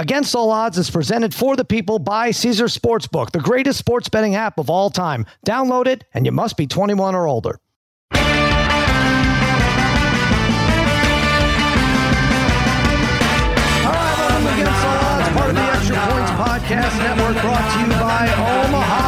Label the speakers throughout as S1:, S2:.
S1: Against All Odds is presented for the people by Caesar Sportsbook, the greatest sports betting app of all time. Download it, and you must be 21 or older. All right, welcome to Against All Odds, part of the Extra Points Podcast Network, brought to you by Omaha.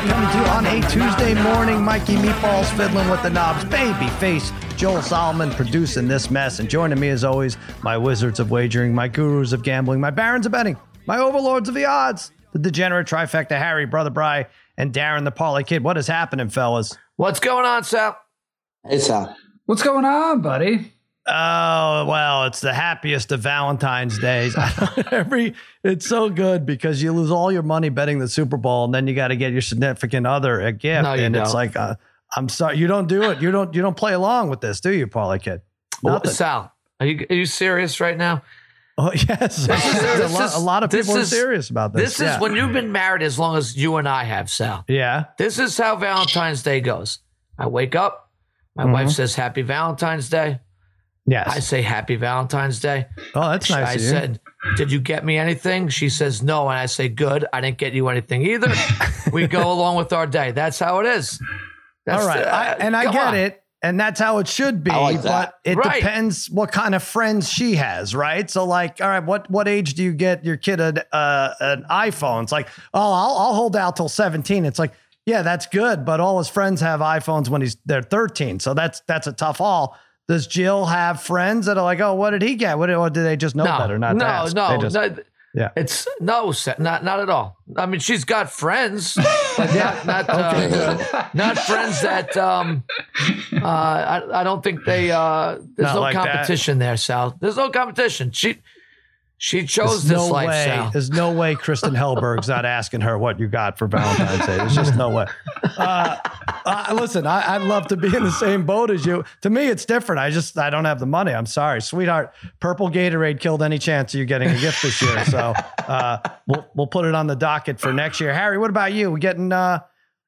S1: Cousin coming to you on a Tuesday morning. Mikey Meatballs fiddling with the knobs. Baby face Joel Solomon producing this mess. And joining me as always, my wizards of wagering, my gurus of gambling, my barons of betting, my overlords of the odds, the degenerate trifecta, Harry, Brother Bry, and Darren the Parlay Kid. What is happening, fellas?
S2: What's going on, Sal?
S3: Hey, Sal.
S4: What's going on, buddy?
S1: Oh well, it's the happiest of Valentine's days. Every it's so good because you lose all your money betting the Super Bowl, and then you got to get your significant other a gift,
S2: No,
S1: and it's
S2: don't.
S1: like, uh, I'm sorry, you don't do it. You don't you don't play along with this, do you, Parlay Kid? Nothing.
S2: Sal, are you are you serious right now?
S1: Oh yes, a,
S2: this
S1: lot,
S2: is-
S1: a lot of people are serious about this.
S2: This is when you've been married as long as you and I have, Sal.
S1: yeah.
S2: This is how Valentine's Day goes. I wake up, my
S1: Mhm.
S2: wife says Happy Valentine's Day.
S1: Yes.
S2: I say Happy Valentine's Day.
S1: oh, that's nice
S2: I said, Did you get me anything? She says no, and I say Good. I didn't get you anything either. we go along with our day. That's how it is. That's
S1: all right,
S2: the-
S1: I, and I get
S2: on.
S1: it, and that's how it should be.
S3: Like
S1: but it
S2: Right.
S1: depends what kind of friends she has, right? So, like, all right, what what age do you get your kid an, uh, an iPhone? It's like, oh, I'll, I'll hold out till seventeen. It's like, yeah, that's good, but all his friends have iPhones when he's they're thirteen, so that's that's a tough haul. Does Jill have friends that are like, oh, what did he get? What did, or do they just know
S2: no,
S1: better? Not
S2: no, no,
S1: just-
S2: no.
S1: Yeah.
S2: It's no, not not at all. I mean, she's got friends, but not not uh, not friends that um, uh, I I don't think they uh, there's
S1: Not
S2: no
S1: like that.
S2: competition there, Sal. There's no competition. She she chose
S1: There's
S2: this
S1: no
S2: life,
S1: way. There's no way Kristen Hellberg's not asking her what you got for Valentine's Day. There's just no way. Uh, uh, listen, I, I'd love to be in the same boat as you. To me, it's different. I just I don't have the money. I'm sorry, sweetheart. Purple Gatorade killed any chance of you getting a gift this year. So uh, we'll we'll put it on the docket for next year. Harry, what about you? We getting? Uh,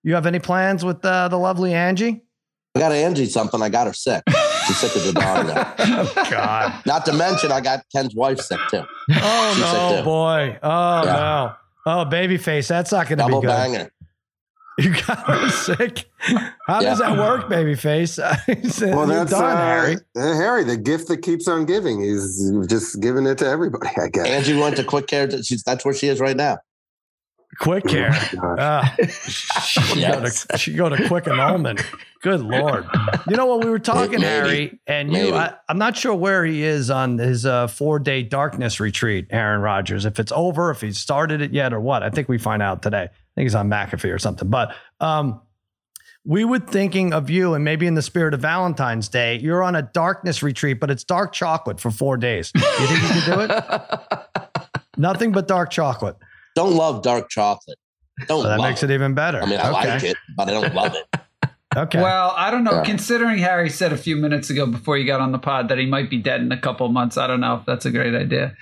S1: you have any plans with uh, the lovely Angie?
S3: I got Angie something. I got her sick. She's sick as a dog now.
S1: Oh God.
S3: Not to mention, I got Ken's wife sick too.
S1: Oh
S3: She's sick
S1: no,
S3: too.
S1: boy. Oh
S3: Yeah.
S1: no. Oh, baby face. That's not going to be
S3: Double
S1: good.
S3: banger.
S1: You got her sick. How does that work, babyface? He said,
S5: Well,
S1: "You're
S5: that's
S1: done,
S5: uh,
S1: Harry.
S5: uh, Harry, the gift that keeps on giving. He's just giving it to everybody, I guess.
S3: Angie went to quick care. She's that's where she is right now.
S1: Quick care.
S5: Gosh.
S1: Uh, she,
S3: Yes.
S1: go to, she go to quick annulment. Good lord. You know what we were talking,
S3: Maybe.
S1: Harry, and you.
S3: Maybe.
S1: I, I'm not sure where he is on his uh, four day darkness retreat, Aaron Rodgers. If it's over, if he started it yet, or what? I think we find out today. I think he's on McAfee or something. But um, we were thinking of you, and maybe in the spirit of Valentine's Day, you're on a darkness retreat, but it's dark chocolate for four days. You think you could do it? Nothing but dark chocolate.
S3: Don't love dark chocolate. Don't
S1: So that
S3: love
S1: makes it even better.
S3: I mean, I
S1: okay.
S3: like it, but I don't love it.
S1: Okay.
S4: Well, I don't know.
S3: Yeah.
S4: Considering Harry said a few minutes ago before you got on the pod that he might be dead in a couple of months, I don't know if that's a great idea.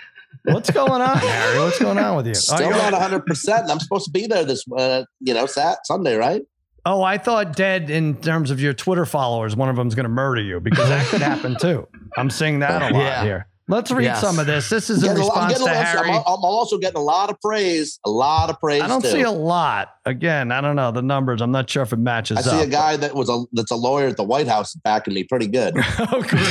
S1: What's going on, Harry? What's going on with you?
S3: Still
S1: you're-
S3: not 100. percent I'm supposed to be there this, uh, you know, Sat Sunday, right?
S1: oh, I thought dead in terms of your Twitter followers. One of them's going to murder you because that could happen too. I'm seeing that a lot
S2: Yeah.
S1: here. Let's read
S2: Yes.
S1: some of this. This is in
S3: Getting a lot- I'm
S1: response to Harry.
S3: I'm, I'm also getting a lot of praise. A lot of praise.
S1: I don't
S3: too.
S1: see a lot. Again, I don't know the numbers. I'm not sure if it matches
S3: I see
S1: up.
S3: a guy that was a that's a lawyer at the White House backing me pretty good.
S1: oh, great.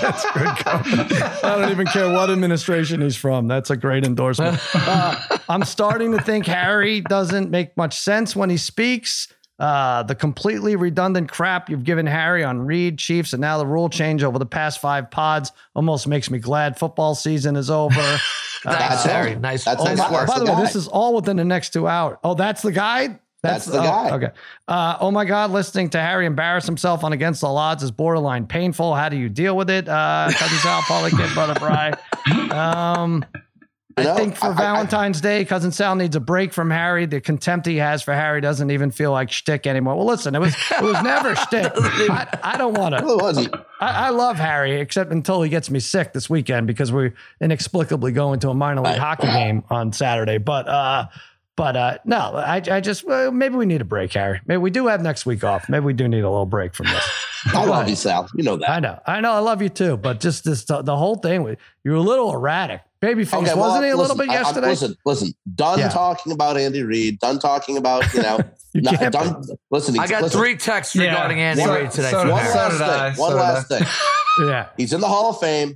S1: That's good. I don't even care what administration he's from. That's a great endorsement. Uh, I'm starting to think Harry doesn't make much sense when he speaks. Uh, the completely redundant crap you've given Harry on Reid, Chiefs, and now the rule change over the past five pods almost makes me glad football season is over.
S2: Nice,
S3: That's
S2: Harry. Nice.
S3: That's
S1: Oh,
S3: his
S1: my-
S3: work.
S1: by the
S3: the
S1: way, this is all within the next two hours. Oh, that's the guy.
S3: That's the
S1: oh,
S3: guy.
S1: Okay. Uh, oh my God, listening to Harry embarrass himself on Against All Odds is borderline painful. How do you deal with it? Uh, cousin Sal, Parlay Kid, brother Bry. Um, I
S3: You know,
S1: think for
S3: I- I-
S1: Valentine's Day, cousin Sal needs a break from Harry. The contempt he has for Harry doesn't even feel like shtick anymore. Well, listen, it was it was never shtick. I, I don't want to.
S3: Who was he?
S1: I, I love Harry, except until he gets me sick this weekend because we're inexplicably going to a minor league hockey game on Saturday. But uh, but uh, no, I, I just well, maybe we need a break, Harry. Maybe we do have next week off. Maybe we do need a little break from this.
S3: I love you, Sal. You know that.
S1: I know, I know, I love you too. But just this, the whole thing, you're a little erratic. Babyface,
S3: Okay, well,
S1: wasn't he a little
S3: listen,
S1: bit
S3: I- I'm-
S1: yesterday?
S3: listen, listen. Done
S1: Yeah.
S3: talking about Andy Reid. Done talking about you know.
S1: You
S3: not,
S1: can't-
S3: done. Listen,
S2: I got
S3: listen,
S2: three texts
S4: Yeah.
S2: regarding Andy
S4: So-
S2: Reid today.
S4: so
S3: One
S2: Harry.
S4: So
S3: last
S4: did
S3: thing.
S4: I,
S3: One
S4: so
S3: last thing.
S1: yeah.
S3: He's in the Hall of Fame.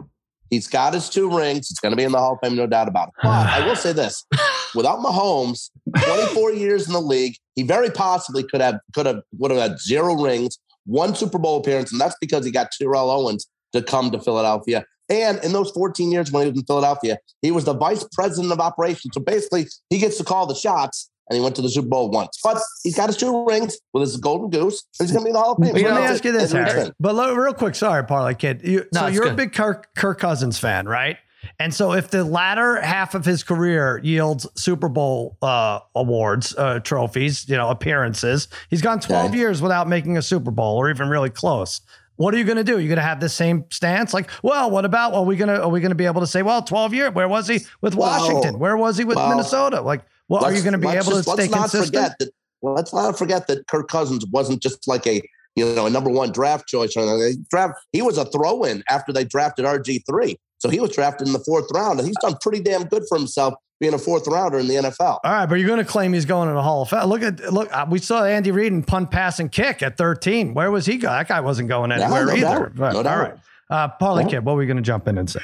S3: He's got his two rings. It's going to be in the Hall of Fame, no doubt about it. But I will say this: without Mahomes, 24 years in the league, he very possibly could have could have would have had zero rings, one Super Bowl appearance, and that's because he got Terrell Owens to come to Philadelphia. And in those 14 years when he was in Philadelphia, he was the vice president of operations. So basically, he gets to call the shots. And he went to the Super Bowl once, but he's got his two rings with his golden goose. And he's going to be in the Hall of Fame.
S1: Let me ask you this, Harry. But lo- real quick, sorry, Parlay Kid. You,
S2: no,
S1: so you're a big Kirk, Kirk Cousins fan, right? And so if the latter half of his career yields Super Bowl uh, awards, uh, trophies, you know, appearances, he's gone 12
S3: Okay.
S1: years without making a Super Bowl or even really close. What are you going to do? You're going to have the same stance? Like, well, what about? Are we going to are we going to be able to say, well, 12 years? Where was he with Washington? Where was he with Minnesota? Like, well, are you going to be able
S3: just-
S1: to stay
S3: let's not
S1: consistent?
S3: Forget that, well, let's not forget that Kirk Cousins wasn't just like a you know a number one draft choice. They Draft he was a throw in after they drafted RG three, so he was drafted in the fourth round, and he's done pretty damn good for himself being a fourth rounder in the NFL.
S1: All right, but you're going to claim he's going to the Hall of Fame. Look at look. uh, We saw Andy Reid and punt, pass, and kick at 13. Where was he going? That guy wasn't going anywhere
S3: no
S1: either.
S3: doubt.
S1: But,
S3: No
S1: all
S3: doubt.
S1: right, uh, Parlay
S3: Yeah.
S1: Kid, what were we going to jump in and say?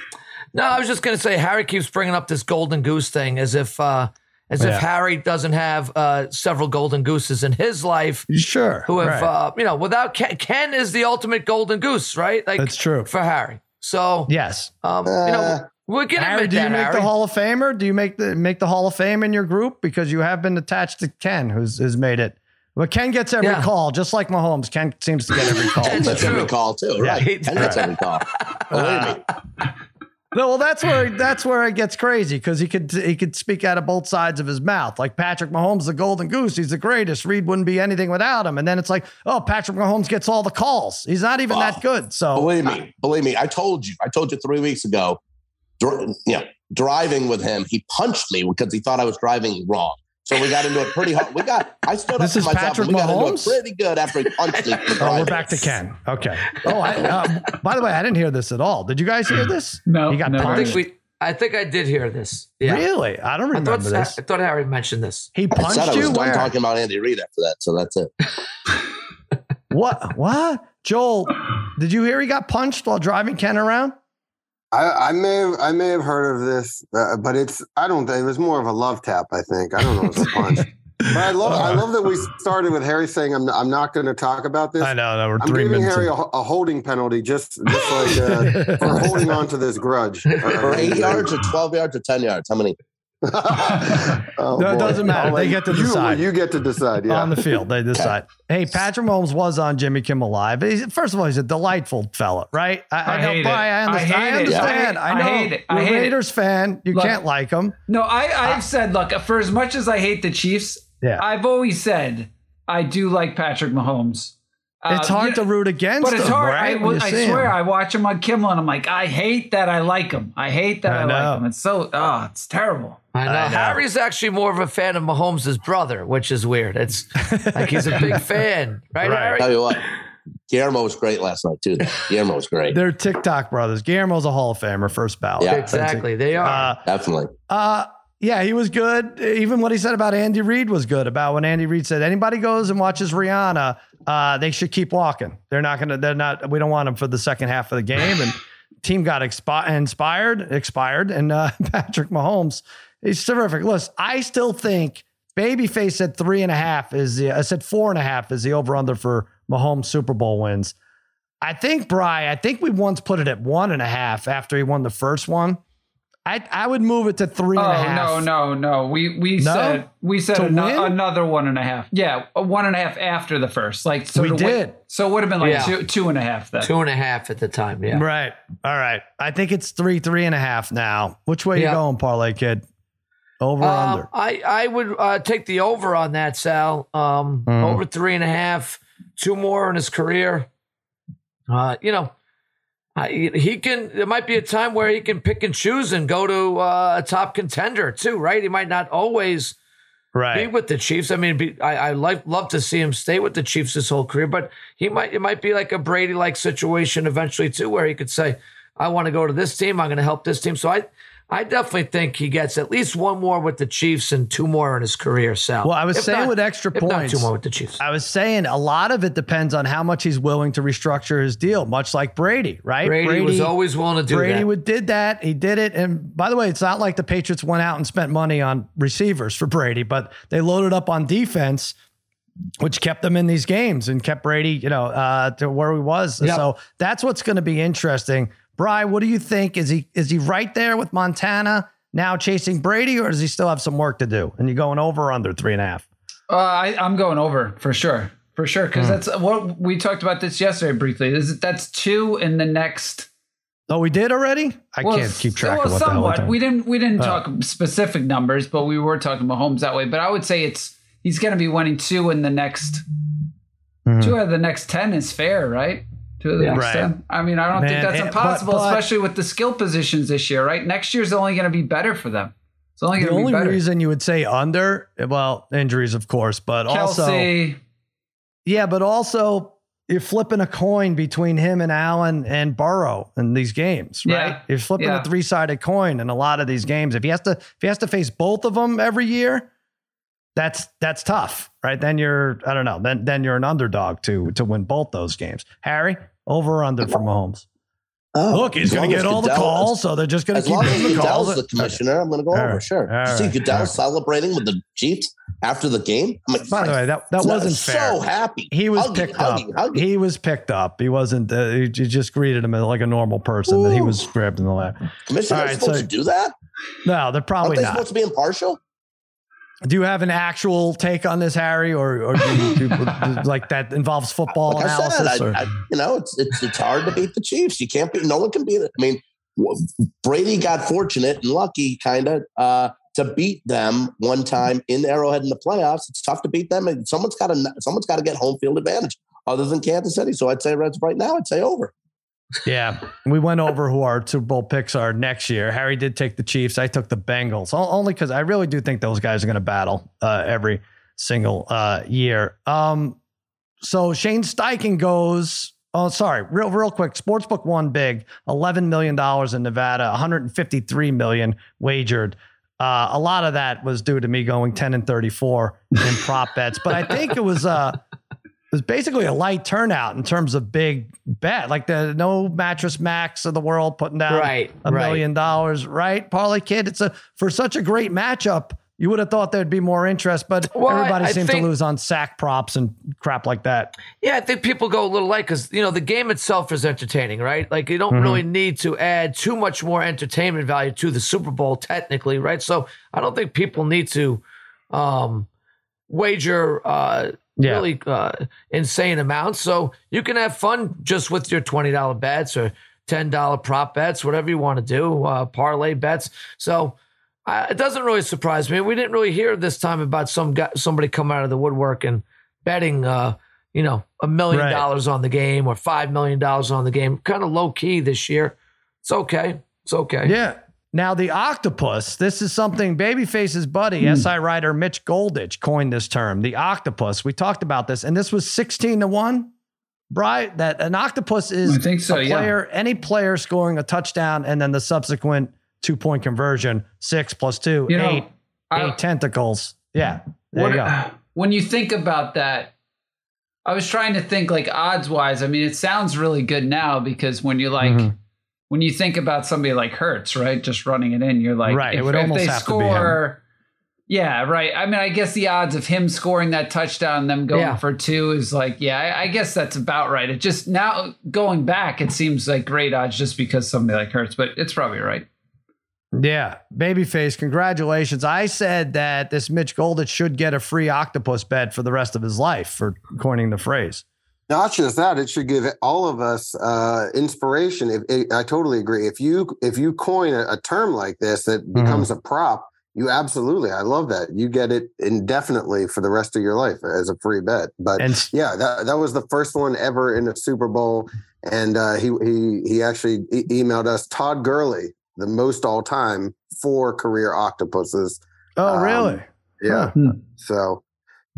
S2: No, I was just going to say Harry keeps bringing up this golden goose thing as if uh, as
S1: Yeah.
S2: if Harry doesn't have uh, several golden gooses in his life
S1: Sure,
S2: who have
S1: right.
S2: uh, you know without Ken, Ken is the ultimate golden goose, right? Like
S1: That's true.
S2: for Harry. So
S1: yes,
S2: um, you
S3: Uh,
S2: know we can
S1: Harry.
S2: admit
S1: Do you make
S2: Harry.
S1: the Hall of Famer? Do you make the make the Hall of Fame in your group because you have been attached to Ken, who's who's made it? Well, Ken gets every
S2: Yeah.
S1: call, just like Mahomes. Ken seems to get every call.
S2: That's
S3: That's every call too,
S1: Yeah.
S3: right? And that's every call. Believe me.
S1: No, well, that's where that's where it gets crazy because he could he could speak out of both sides of his mouth. Like Patrick Mahomes, the golden goose, he's the greatest. Reid wouldn't be anything without him. And then it's like, oh, Patrick Mahomes gets all the calls. He's not even that oh, good. So
S3: Believe me, believe me. I told you. I told you three weeks ago. Dr- you know, driving with him, he punched me because he thought I was driving wrong. So we got into it pretty hard. We got. I stood
S1: This
S3: up
S1: is
S3: for myself.
S1: Patrick
S3: and we got into
S1: Mahomes?
S3: it pretty good after he punched me.
S1: oh, we're back to Ken. Okay. Oh, I, uh, by the way, I didn't hear this at all. Did you guys hear this?
S4: No,
S1: he got
S4: never.
S2: I
S1: punched.
S2: think we. I think I did hear this. Yeah.
S1: Really? I don't remember
S2: I
S1: remember
S2: thought,
S1: this.
S2: I thought Harry mentioned this.
S1: He
S3: I
S1: punched
S3: said I was
S1: you.
S3: done
S1: Where?
S3: talking about Andy Reid after that, so that's it.
S1: What? What? Joel, did you hear he got punched while driving Ken around?
S5: I, I may have I may have heard of this, uh, but it's I don't think it was more of a love tap. I think I don't know it's a punch. But I love I love that we started with Harry saying I'm I'm not going to talk about this.
S1: I know. No, we're
S5: I'm
S1: three
S5: giving
S1: minutes.
S5: Harry a, a holding penalty just just like uh, for holding on to this grudge.
S3: For eight yards or twelve yards or ten yards, how many?
S5: Oh,
S1: No, it doesn't matter.
S5: I'll
S1: They get to
S5: you,
S1: decide.
S5: You get to decide. Yeah.
S1: on the field. They decide. Hey, Patrick Mahomes was on Jimmy Kimmel Live. He's, first of all, he's a delightful fella, right? I,
S4: I
S1: know,
S4: hate it.
S1: I
S4: I
S1: understand. I,
S4: hate it.
S1: understand.
S4: Yeah.
S1: I,
S4: I
S1: know.
S4: hate it. I
S1: You're a
S4: hate it.
S1: Fan. You
S4: Look,
S1: can't like him.
S4: No, I, I've said, look, for as much as I hate the Chiefs,
S1: Yeah.
S4: I've always said I do like Patrick Mahomes. Uh,
S1: it's hard
S4: you
S1: to root against
S4: But it's
S1: him,
S4: hard.
S1: right?
S4: I,
S1: when
S4: I swear,
S1: him.
S4: I watch him on Kimmel and I'm like, I hate that I like him. I hate that
S1: I
S4: I,
S1: know.
S4: like him. It's so, oh, it's terrible.
S2: I know.
S1: I know.
S2: Harry's actually more of a fan of Mahomes' brother, which is weird. It's like he's a big fan, right,
S1: Right.
S2: Harry?
S3: Tell you what, Guillermo was great last night too. Guillermo was great,
S1: They're TikTok brothers. Guillermo's a Hall of Famer, first ballot.
S3: Yeah.
S2: Exactly. They are.
S1: Uh,
S3: definitely.
S1: Uh, yeah, he was good. Even what he said about Andy Reid was good. About when Andy Reid said, anybody goes and watches Rihanna, uh, they should keep walking. They're not going to, they're not, we don't want them for the second half of the game. And team got expi- inspired, expired. And uh, Patrick Mahomes, he's terrific. Listen, I still think Babyface at three and a half is the, I said four and a half is the over under for Mahomes Super Bowl wins. I think, Bry, I think we once put it at one and a half after he won the first one. I, I would move it to three
S4: Oh no, no, no. We we
S1: No?
S4: said we said
S1: To
S4: ano-
S1: win?
S4: another one and a half. Yeah, one and a half after the first. Like so
S1: We
S4: to win-
S1: did.
S4: so it would have been like
S2: Yeah.
S4: two two and a half then.
S2: Two and a half at the time. Yeah.
S1: Right. All right. I think it's three, three and a half now. Which way
S2: Yeah.
S1: you going, parlay kid? Over or
S2: Um,
S1: under?
S2: I I would uh, take the over on that, Sal. Um,
S1: Mhm.
S2: Over three and a half, two more in his career. Uh, you know, I, he can. There might be a time where he can pick and choose and go to uh, a top contender too, right? He might not always be with the Chiefs. I mean, be, I, I like love to see him stay with the Chiefs his whole career, but he might it might be like a Brady like situation eventually too, where he could say, "I want to go to this team. I'm going to help this team." So I I definitely think he gets at least one more with the Chiefs and two more in his career. So,
S1: Well, I was
S2: If
S1: saying
S2: not-
S1: with extra points,
S2: two more with the Chiefs.
S1: I was saying a lot of it depends on how much he's willing to restructure his deal, much like Brady, right?
S2: Brady, was always willing to do
S1: Brady
S2: that.
S1: would did that. He did it. And by the way, it's not like the Patriots went out and spent money on receivers for Brady, but they loaded up on defense, which kept them in these games and kept Brady, you know, uh, to where he was.
S2: Yep.
S1: So that's what's going to be interesting. Bry, what do you think? Is he is he right there with Montana now chasing Brady, or does he still have some work to do? And you going over or under three and a half?
S4: Uh, I, I'm going over for sure, for sure, because
S1: Hmm.
S4: that's what we talked about this yesterday briefly. Is that's two in the next.
S1: Oh, we did already. I
S4: well,
S1: can't keep track
S4: well,
S1: of what the hell. we're
S4: somewhat. We didn't we didn't
S1: Oh.
S4: talk specific numbers, but we were talking Mahomes that way. But I would say it's he's going to be winning two in the next
S1: Mhm.
S4: two out of the next ten is fair, right? Two of the
S2: Yeah.
S4: next
S1: Right.
S4: I mean, I don't
S1: Man,
S4: think that's
S1: it-
S4: impossible,
S1: but- but-
S4: especially with the skill positions this year, right? Next year's only going to be better for them. It's only
S1: The only
S4: be better.
S1: reason you would say under, well, injuries, of course, but also, yeah, but also you're flipping a coin between him and Allen and Burrow in these games, right?
S4: Yeah.
S1: You're flipping
S4: Yeah.
S1: a three sided coin in a lot of these games. If he has to, if he has to face both of them every year, that's that's tough, right? Then you're, I don't know, then then you're an underdog to to win both those games. Harry, over or under for Mahomes?
S3: Oh,
S1: Look, he's going to get all the
S3: Goodell-
S1: calls, so they're just going to keep
S3: long as
S1: the calls.
S3: Goodell's the commissioner, I'm going to go
S1: All
S3: over.
S1: right.
S3: Sure.
S1: All
S3: You see
S1: right.
S3: Goodell
S1: All right.
S3: celebrating with the Chiefs after the game. I'm like,
S1: By the way, that that wasn't
S3: so
S1: fair.
S3: happy.
S1: He was
S3: Hugging,
S1: picked
S3: hugging,
S1: up.
S3: hugging.
S1: He was picked up. He wasn't. Uh, you just greeted him like a normal person. That he was grabbed in the lap.
S3: Commissioner's
S1: All right,
S3: supposed
S1: so-
S3: to do that?
S1: No, they're
S3: Aren't they
S1: not.
S3: supposed to be impartial?
S1: Do you have an actual take on this, Harry, or or do you, do like that involves football
S3: Like I
S1: analysis?
S3: said,
S1: or?
S3: I, I, you know, it's, it's it's hard to beat the Chiefs. You can't beat. No one can beat it. I mean, Brady got fortunate and lucky, kind of, uh, to beat them one time in the Arrowhead in the playoffs. It's tough to beat them, and someone's got to someone's got to get home field advantage other than Kansas City. So I'd say Reds right now. I'd say over.
S1: Yeah, we went over who our Super Bowl picks are next year. Harry did take the Chiefs. I took the Bengals, only because I really do think those guys are going to battle uh, every single uh, year. Um, so Shane Steichen goes. Oh, sorry. Real, real quick. Sportsbook won big. Eleven million dollars in Nevada. One hundred and fifty-three million wagered. Uh, a lot of that was due to me going ten and thirty-four in prop bets, but I think it was uh, it was basically a light turnout in terms of big bet. Like the no Mattress Macks of the world putting down
S2: Right,
S1: a
S2: right.
S1: million dollars, right? Parlay kid. It's a for such a great matchup. You would have thought there'd be more interest, but
S2: Well,
S1: everybody
S2: I
S1: seemed
S2: think-
S1: to lose on sack props and crap like that.
S2: Yeah, I think people go a little light because you know the game itself is entertaining, right? Like you don't
S1: Mhm.
S2: really need to add too much more entertainment value to the Super Bowl, technically, right? So I don't think people need to um, wager uh,
S1: Yeah.
S2: really uh, insane amounts. So you can have fun just with your twenty dollar bets or ten dollar prop bets, whatever you want to do, uh, parlay bets. So. It doesn't really surprise me. We didn't really hear this time about some guy, somebody come out of the woodwork and betting, uh, you know, a million
S1: Right.
S2: dollars on the game or five million dollars on the game. Kind of low key this year. It's okay. It's okay.
S1: Yeah. Now the octopus. This is something Babyface's buddy,
S2: Hmm.
S1: SI writer Mitch Goldich, coined this term. The octopus. We talked about this, and this was sixteen to one. Right, that an octopus is
S4: so,
S1: a
S4: yeah.
S1: player, any player scoring a touchdown and then the subsequent two point conversion, six plus two,
S4: You know,
S1: eight,
S4: I-
S1: eight tentacles. Yeah, there
S4: What-
S1: you go.
S4: When you think about that, I was trying to think like odds wise. I mean, it sounds really good now because when you're like
S1: Mhm.
S4: When you think about somebody like Hurts, right, just running it in, you're like,
S1: Right, it
S4: If,
S1: would
S4: if
S1: almost
S4: they
S1: have to be him.
S4: score, yeah, right. I mean, I guess the odds of him scoring that touchdown, and them going
S2: Yeah.
S4: for two, is like, yeah, I, I guess that's about right. It just now going back, it seems like great odds just because somebody like Hurts, but it's probably right.
S1: Yeah, babyface, congratulations. I said that this Mitch Goldich should get a free octopus bet for the rest of his life for coining the phrase.
S5: Not just that, it should give all of us uh, inspiration. If, if- I totally agree. If you if you coin a, a term like this that becomes a prop, you absolutely, I love that. You get it indefinitely for the rest of your life as a free bet. But
S1: And
S5: yeah, that that was the first one ever in a Super Bowl, and uh, he he he actually e- emailed us Todd Gurley, the most all time for career octopuses.
S1: oh,
S5: Um,
S1: really?
S5: Yeah,
S4: Hmm.
S5: so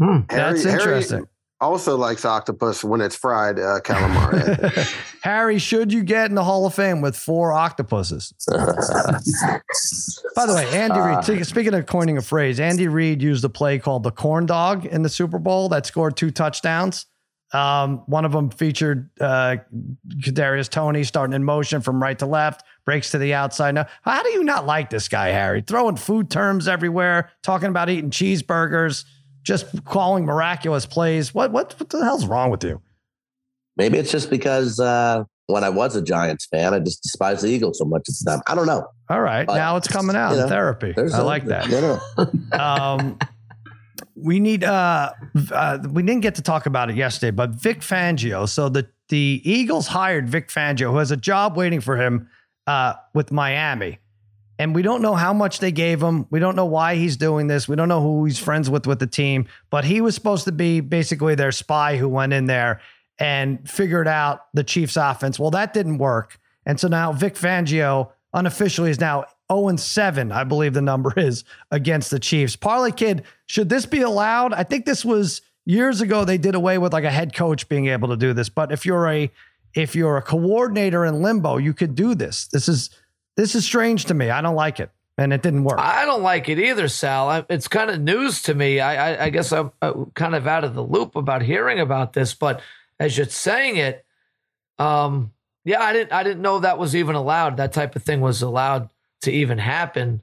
S2: Hmm.
S1: That's
S5: Harry-
S1: interesting.
S5: Also likes octopus when it's fried uh, calamari.
S1: Harry, should you get in the Hall of Fame with four octopuses? By the way, Andy
S3: Uh,
S1: Reid, speaking of coining a phrase, Andy Reid used a play called the corn dog in the Super Bowl that scored two touchdowns. Um, one of them featured uh, Kadarius Toney starting in motion from right to left, breaks to the outside. Now, how do you not like this guy, Harry? Throwing food terms everywhere, talking about eating cheeseburgers, just calling miraculous plays. What what what the hell's wrong with you?
S3: Maybe it's just because uh, when I was a Giants fan, I just despised the Eagles so much. It's them. I don't know.
S1: All right,
S3: But,
S1: now it's coming out
S3: you
S1: in
S3: know,
S1: therapy. I like that.
S3: You know.
S1: um, we need uh, uh we didn't get to talk about it yesterday, but Vic Fangio. So the the Eagles hired Vic Fangio, who has a job waiting for him uh with Miami. And we don't know how much they gave him. We don't know why he's doing this. We don't know who he's friends with with the team. But he was supposed to be basically their spy who went in there and figured out the Chiefs' offense. Well, that didn't work. And so now Vic Fangio unofficially is now 0 7, I believe the number is, against the Chiefs. Parlay Kid, should this be allowed? I think this was years ago they did away with like a head coach being able to do this. But if you're a if you're a coordinator in limbo, you could do this. This is this is strange to me. I don't like it. And it didn't work.
S2: I don't like it either, Sal. I, it's kind of news to me. I, I, I guess I'm uh, kind of out of the loop about hearing about this, but as you're saying it, um, yeah, I didn't, I didn't know that was even allowed. That type of thing was allowed to even happen.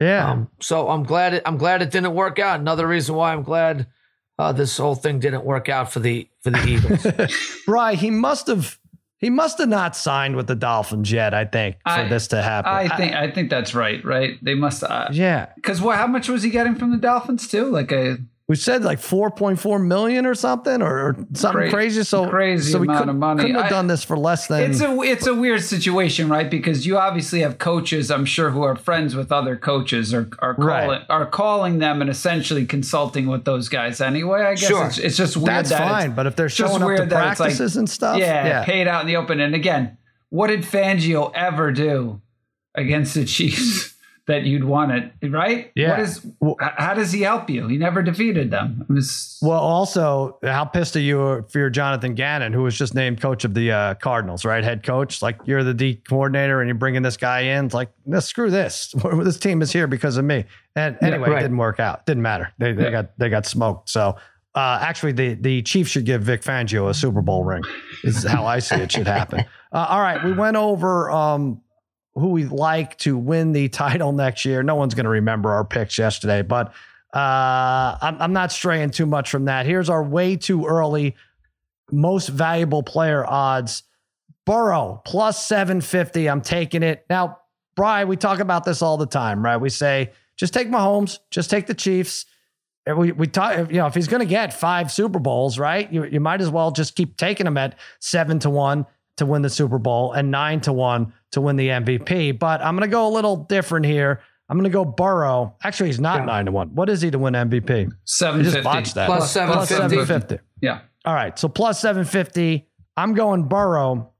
S1: yeah.
S2: Um, so I'm glad, it, I'm glad it didn't work out. Another reason why I'm glad uh, this whole thing didn't work out for the for the Eagles.
S1: Bry, he must have he must have not signed with the Dolphins yet, I think, for
S4: I-
S1: this to happen.
S4: I think I think that's right. Right? They must. Uh,
S1: yeah.
S4: Because what? How much was he getting from the Dolphins too? Like a
S1: We said like 4.4 million or something or, something
S4: Cra-
S1: crazy. So
S4: crazy
S1: so we
S4: amount
S1: couldn't,
S4: of money.
S1: couldn't have
S4: I-
S1: done this for less than
S4: It's a it's a weird situation, right? Because you obviously have coaches, I'm sure, who are friends with other coaches, or are calling
S1: Right.
S4: are calling them and essentially consulting with those guys anyway. I guess
S2: Sure.
S4: it's, it's just weird.
S1: that's
S4: that
S1: fine. But if they're showing up to
S4: it's like-
S1: practices and stuff,
S4: yeah, paid out in the open. And again, what did Fangio ever do against the Chiefs that you'd want it? Right?
S1: Yeah.
S4: What is? How does he help you? He never defeated them.
S1: Well, also, how pissed are you for your Jonathan Gannon, who was just named coach of the uh, Cardinals, right? Head coach. Like you're the D coordinator and you're bringing this guy in. It's like, no, screw this. this team is here because of me. And anyway,
S2: right.
S1: it didn't work out. Didn't matter. They, they got they got smoked. So uh, actually, the the Chiefs should give Vic Fangio a Super Bowl ring. Is how I see it should happen. Uh, all right, we went over um, who we like to win the title next year. No one's going to remember our picks yesterday, but uh, I'm, I'm not straying too much from that. Here's our way too early most valuable player odds. Burrow plus 750. I'm taking it. Now, Brian, we talk about this all the time, right? We say, just take Mahomes, just take the Chiefs. We, we talk, you know, if he's going to get five Super Bowls, right? You, you might as well just keep taking him at seven to one to win the Super Bowl and nine to one to win the MVP. But I'm going to go a little different here. I'm going to go Burrow. Actually, he's not
S2: Yeah.
S1: nine to one. What is he to win MVP?
S4: seven
S1: just
S4: fifty
S1: botched that.
S2: Plus
S1: Plus
S2: 750.
S1: 750.
S4: Yeah.
S1: All right. So plus 750. I'm going Burrow.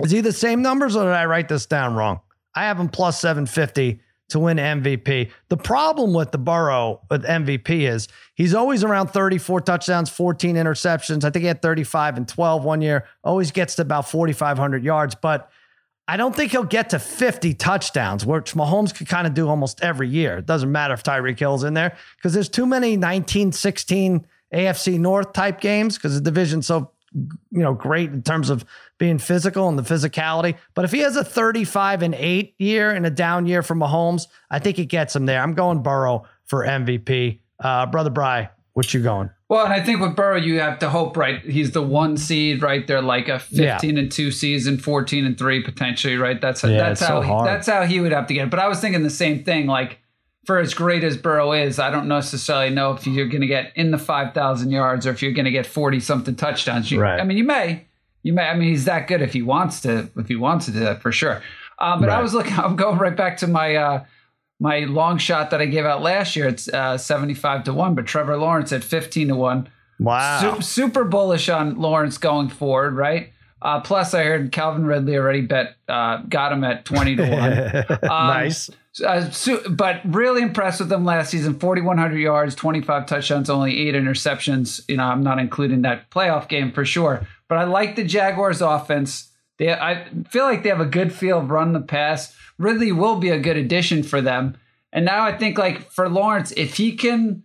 S1: Is he the same numbers or did I write this down wrong? I have him plus 750 to win MVP. The problem with the Burrow with MVP is he's always around 34 touchdowns, 14 interceptions. I think he had 35 and 12 one year. Always gets to about 4,500 yards, but I don't think he'll get to 50 touchdowns, which Mahomes could kind of do almost every year. It doesn't matter if Tyreek Hill's in there because there's too many 19, 16 AFC North type games because the division's so you know great in terms of being physical and the physicality. But if he has a 35 and 8 year and a down year for Mahomes, I think it gets him there. I'm going Burrow for MVP. Uh, Brother Bry, what you going?
S4: Well, and I think with Burrow, you have to hope, right? He's the one seed, right? They're like a fifteen and two season, fourteen and three potentially, right? That's
S1: Yeah,
S4: that's how
S1: so hard.
S4: that's how he would have to get. it. But I was thinking the same thing. Like for as great as Burrow is, I don't necessarily know if you're going to get in the five thousand yards or if you're going to get forty something touchdowns. You,
S1: Right.
S4: I mean, you may, you may. I mean, he's that good if he wants to, if he wants to do that for sure. Um, but I was looking. I'm going right back to my. Uh, my long shot that I gave out last year, it's uh, 75 to 1, but Trevor Lawrence at 15 to 1.
S1: Wow.
S4: Su- super bullish on Lawrence going forward, right? Uh, plus, I heard Calvin Ridley already bet uh, got him at twenty to one. Um,
S1: nice.
S4: Uh, so, but really impressed with them last season 4100 yards 25 touchdowns only eight interceptions you know i'm not including that playoff game for sure but i like the jaguars offense they i feel like they have a good feel of run the pass ridley will be a good addition for them and now i think like for lawrence if he can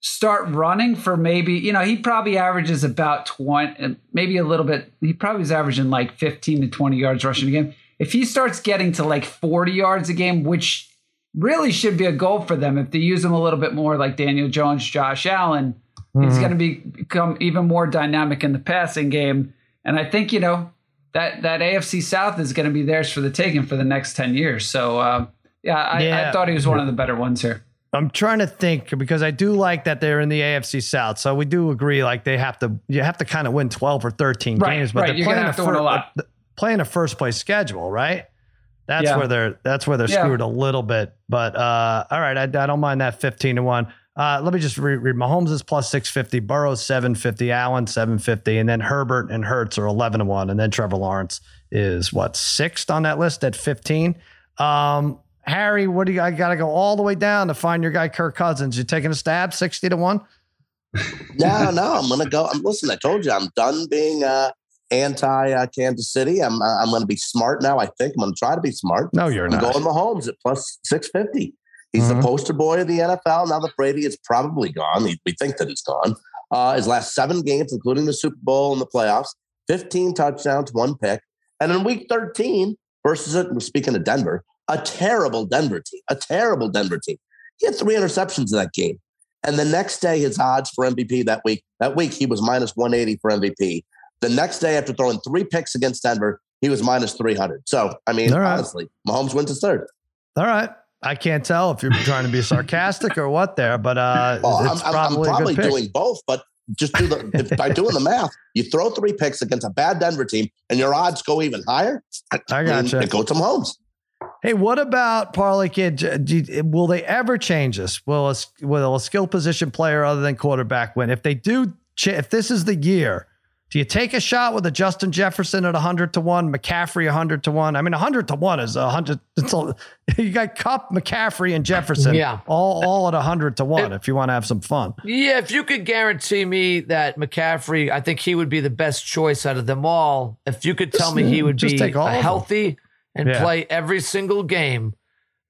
S4: start running for maybe you know he probably averages about 20 maybe a little bit he probably is averaging like 15 to 20 yards rushing a game if he starts getting to like 40 yards a game which really should be a goal for them if they use him a little bit more like Daniel Jones, Josh Allen. Mm-hmm. He's going to be become even more dynamic in the passing game, and I think you know that that AFC South is going to be theirs for the taking for the next ten years. So uh, yeah, I, yeah, I thought he was one of the better ones here.
S1: I'm trying to think because I do like that they're in the AFC South. So we do agree like they have to you have to kind of win 12 or 13
S4: right,
S1: games, but
S4: right.
S1: they're playing a, fir- playing a first place schedule, right? That's yeah. where they're that's where they're yeah. screwed a little bit. But uh, all right, I, I don't mind that fifteen to one. Uh, let me just read, read. Mahomes is plus six fifty, Burrows seven fifty, Allen seven fifty, and then Herbert and Hurts are eleven to one, and then Trevor Lawrence is what sixth on that list at fifteen. Um, Harry, what do you? I got to go all the way down to find your guy Kirk Cousins. You taking a stab, sixty to one?
S3: no, no, I'm gonna go. I'm listen. I told you, I'm done being uh, anti uh, Kansas City. I'm uh, I'm going to be smart now. I think I'm going to try to be smart.
S1: No, you're
S3: I'm
S1: not.
S3: Going Mahomes at plus six fifty. He's mm-hmm. the poster boy of the NFL. Now that Brady is probably gone, we think that he's gone. Uh, his last seven games, including the Super Bowl and the playoffs, 15 touchdowns, one pick. And in week 13, versus it, we're speaking of Denver, a terrible Denver team, a terrible Denver team. He had three interceptions in that game. And the next day, his odds for MVP that week, that week, he was minus 180 for MVP. The next day, after throwing three picks against Denver, he was minus 300. So, I mean, right. honestly, Mahomes wins his third.
S1: All right. I can't tell if you're trying to be sarcastic or what there, but uh,
S3: I'm, probably, I'm probably doing both. But just do the by doing the math, you throw three picks against a bad Denver team, and your odds go even higher.
S1: I, I got you.
S3: It goes to Mahomes.
S1: Hey, what about Parlay Kid? will they ever change this? Will a, will a skill position player other than quarterback win? If they do, if this is the year do you take a shot with a Justin Jefferson at 100 to 1, McCaffrey 100 to 1? I mean, 100 to 1 is 100. It's a, you got Kupp, McCaffrey, and Jefferson
S2: yeah.
S1: all, all at 100 to 1 if you want to have some fun.
S2: Yeah, if you could guarantee me that McCaffrey, I think he would be the best choice out of them all. If you could tell just, me he would be healthy and yeah. play every single game,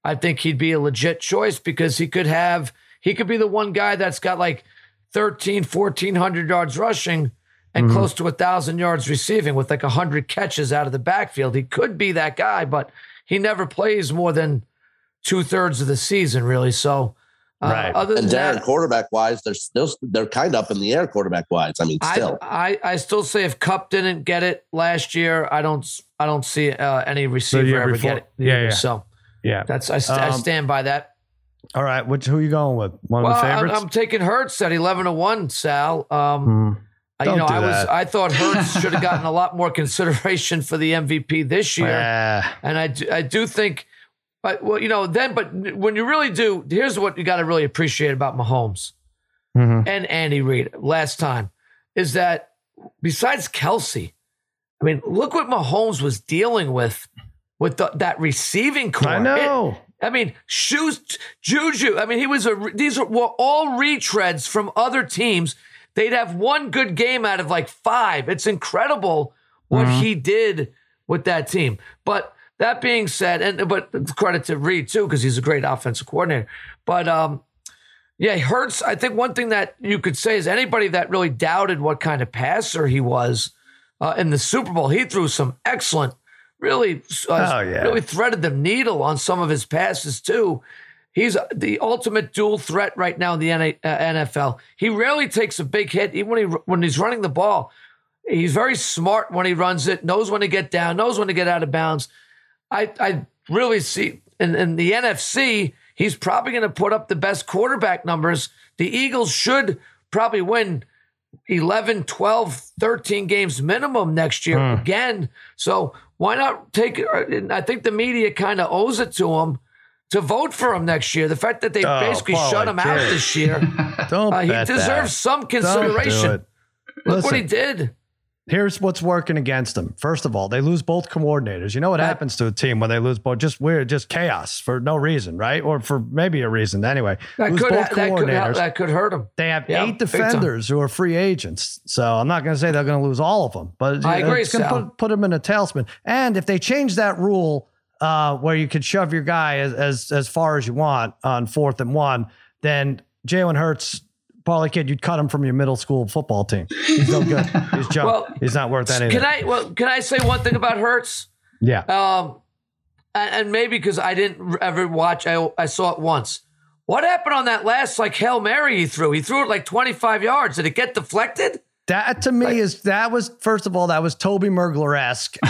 S2: I think he'd be a legit choice because he could have, he could be the one guy that's got like 13, 1400 yards rushing and mm-hmm. close to a thousand yards receiving with like a hundred catches out of the backfield. He could be that guy, but he never plays more than two thirds of the season, really. So,
S3: uh, right. Other than and Darren, that, quarterback wise, they're still they're kind of up in the air quarterback wise. I mean, still,
S2: I, I, I still say if Kupp didn't get it last year, I don't I don't see uh, any receiver ever before, get it.
S1: Yeah, yeah.
S2: So
S1: yeah,
S2: that's I, st- um, I stand by that.
S1: All right, which who are you going with? One
S2: well,
S1: of the favorites.
S2: I'm, I'm taking Hurts at eleven to one. Sal. Um, hmm. Don't you know, I was I thought Hurts should have gotten a lot more consideration for the MVP this year, and I do, I do think, but well, you know, then but when you really do, here's what you got to really appreciate about Mahomes mm-hmm. and Andy Reid last time is that besides Kelce, I mean, look what Mahomes was dealing with with the, that receiving corps. I
S1: know.
S2: It, I mean, shoes, Juju. I mean, he was a. These were all retreads from other teams they'd have one good game out of like five. It's incredible what mm-hmm. he did with that team. But that being said, and but credit to Reid too, because he's a great offensive coordinator. But um, yeah, he hurts. I think one thing that you could say is anybody that really doubted what kind of passer he was uh, in the Super Bowl, he threw some excellent, really, uh, oh, yeah. really threaded the needle on some of his passes too. He's the ultimate dual threat right now in the NFL. Uh, he rarely takes a big hit, even when he when he's running the ball. He's very smart when he runs it, knows when to get down, knows when to get out of bounds. I, I really see in, in the NFC, he's probably going to put up the best quarterback numbers. The Eagles should probably win 11, 12, 13 games minimum next year mm. again. So why not take it? I think the media kind of owes it to him to vote for him next year. The fact that they oh, basically Paul, shut him out this year,
S1: don't uh,
S2: he deserves
S1: that.
S2: some consideration. Do Look Listen, what he did.
S1: Here's what's working against them. First of all, they lose both coordinators. You know what happens to a team when they lose both? Just weird, just chaos for no reason, right? Or for maybe a reason. Anyway,
S2: That
S1: lose
S2: could,
S1: both
S2: that, could,
S1: coordinators.
S2: that could hurt them.
S1: They have
S2: Yeah,
S1: eight defenders who are free agents. So I'm not going to say they're going to lose all of them, but
S2: I agree,
S1: it's going to put, put them in a tailspin. And if they change that rule uh, where you could shove your guy as, as as far as you want on fourth and one, then Jalen Hurts, Parlay Kid, you'd cut him from your middle school football team. He's no good. He's junk.
S2: Well,
S1: He's not worth anything.
S2: Can I? Well, can I say one thing about Hurts?
S1: yeah.
S2: Um, and, and maybe because I didn't ever watch, I I saw it once. What happened on that last like hail mary he threw? He threw it like twenty five yards. Did it get deflected?
S1: That to me is that was first of all that was Toby Mergler esque.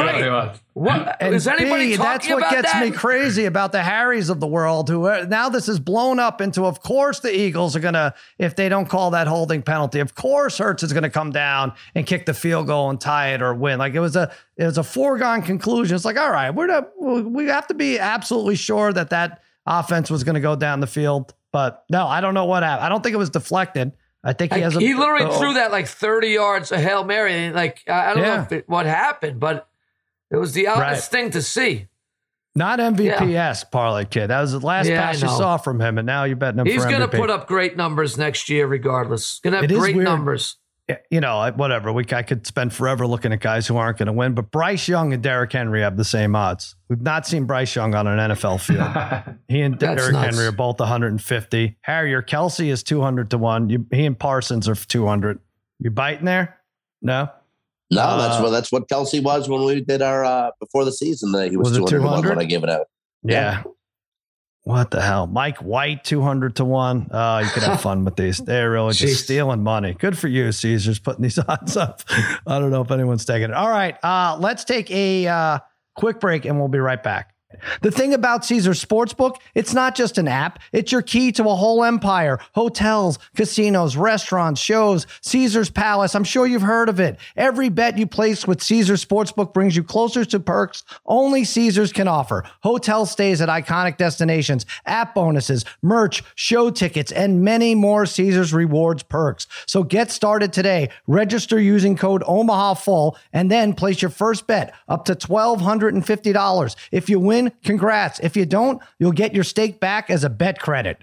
S2: Right. What
S1: And
S2: is anybody
S1: B,
S2: talking
S1: that's what
S2: about
S1: gets
S2: that?
S1: me crazy about the Harrys of the world. Who are, now this is blown up into, of course, the Eagles are gonna if they don't call that holding penalty. Of course, Hurts is gonna come down and kick the field goal and tie it or win. Like it was a it was a foregone conclusion. It's like all right, we're not, we have to be absolutely sure that that offense was gonna go down the field. But no, I don't know what happened. I don't think it was deflected. I think he
S2: Like,
S1: has a.
S2: he literally
S1: oh,
S2: threw that like 30 yards a Hail Mary. And like, I I don't know if it, what happened, but it was the oddest thing to see.
S1: Not MVPs, esque parlay kid. That was the last
S2: Yeah,
S1: pass you saw from him, and now you're betting him
S2: He's going to put up great numbers next year, regardless. Going to have great
S1: weird.
S2: numbers.
S1: You know, whatever. We I could spend forever looking at guys who aren't going to win, but Bryce Young and Derrick Henry have the same odds. We've not seen Bryce Young on an NFL field. he and
S2: That's
S1: Derrick. Henry are both 150. Harrier Kelce is 200 to one. You, he and Parsons are 200. You biting there? No.
S3: No, that's
S1: Uh,
S3: what that's what Kelce was when we did our uh before the season. That he was,
S1: Was it
S3: 200 to one
S1: 200?
S3: when I gave it out.
S1: Yeah. What the hell? Mike White, 200 to one. Oh, you could have fun with these. They're really
S2: Jeez.
S1: just stealing money. Good for you, Caesars, putting these odds up. I don't know if anyone's taking it. All right. Uh, let's take a uh, quick break and we'll be right back. The thing about Caesar Sportsbook, it's not just an app, it's your key to a whole empire. Hotels, casinos, restaurants, shows, Caesar's Palace. I'm sure you've heard of it. Every bet you place with Caesar Sportsbook brings you closer to perks only Caesars can offer. Hotel stays at iconic destinations, app bonuses, merch, show tickets, and many more Caesars rewards perks. So get started today. Register using code Omaha Full and then place your first bet up to $1,250. If you win, congrats. If you don't, you'll get your stake back as a bet credit.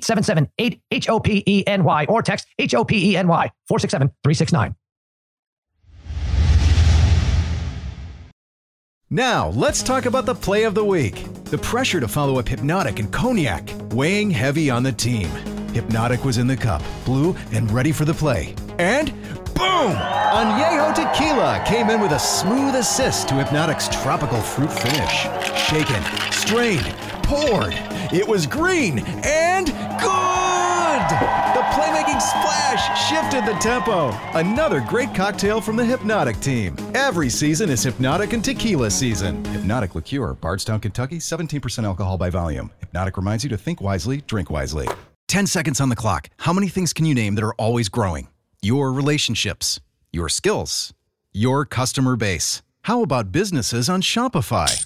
S1: 877 8 H O P E N Y or text H O P E N Y 467 369.
S6: Now, let's talk about the play of the week. The pressure to follow up Hpnotiq and Cognac, weighing heavy on the team. Hpnotiq was in the cup, blue, and ready for the play. And boom! Añejo Tequila came in with a smooth assist to Hpnotiq's tropical fruit finish. Shaken, strained, poured. It was green and good! The playmaking splash shifted the tempo. Another great cocktail from the Hpnotiq team. Every season is Hpnotiq and Tequila season. Hpnotiq Liqueur, Bardstown, Kentucky, 17% alcohol by volume. Hpnotiq reminds you to think wisely, drink wisely. 10 seconds on the clock. How many things can you name that are always growing? Your relationships, your skills, your customer base. How about businesses on Shopify?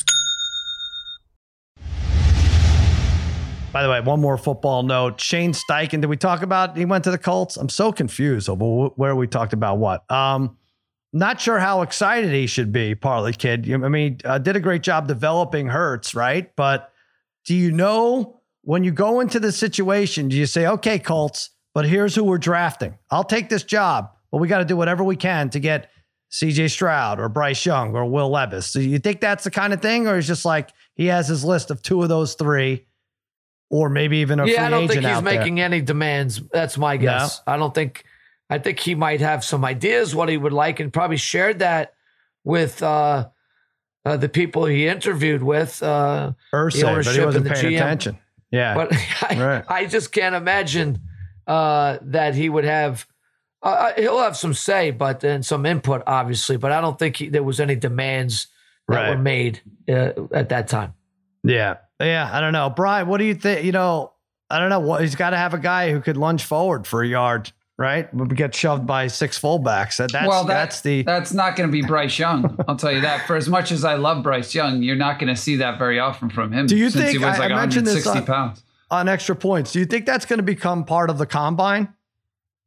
S1: By the way, one more football note. Shane Steichen, did we talk about he went to the Colts? I'm so confused over where we talked about what. Um, not sure how excited he should be, Parlay Kid. I mean, uh, did a great job developing Hurts, right? But do you know when you go into the situation, do you say, okay, Colts, but here's who we're drafting? I'll take this job, but we got to do whatever we can to get CJ Stroud or Bryce Young or Will Levis. Do you think that's the kind of thing, or is just like he has his list of two of those three, or maybe even a
S2: yeah, I don't think he's
S1: out there?
S2: making any demands. That's my guess. I don't think. I think he might have some ideas what he would like, and probably shared that with uh, uh, the people he interviewed with. Uh,
S1: Ursay,
S2: the
S1: but he wasn't
S2: and the
S1: paying
S2: GM.
S1: attention. Yeah,
S2: but I,
S1: Right.
S2: I just can't imagine uh, that he would have. Uh, he'll have some say, but and some input, obviously. But I don't think he, there was any demands that
S1: Right.
S2: were made uh, at that time.
S1: yeah, yeah. I don't know, Brian. What do you think? You know, I don't know. What he's got to have a guy who could lunge forward for a yard, right? But get shoved by six fullbacks. That, that's
S4: well, that-
S1: that's the
S4: that's not going to be Bryce Young. I'll tell you that. For as much as I love Bryce Young, you're not going to see that very often from him.
S1: Do you
S4: since
S1: think-
S4: he was
S1: I-
S4: like
S1: I mentioned this
S4: 160
S1: on-
S4: pounds?
S1: on extra points. Do you think that's going to become part of the combine?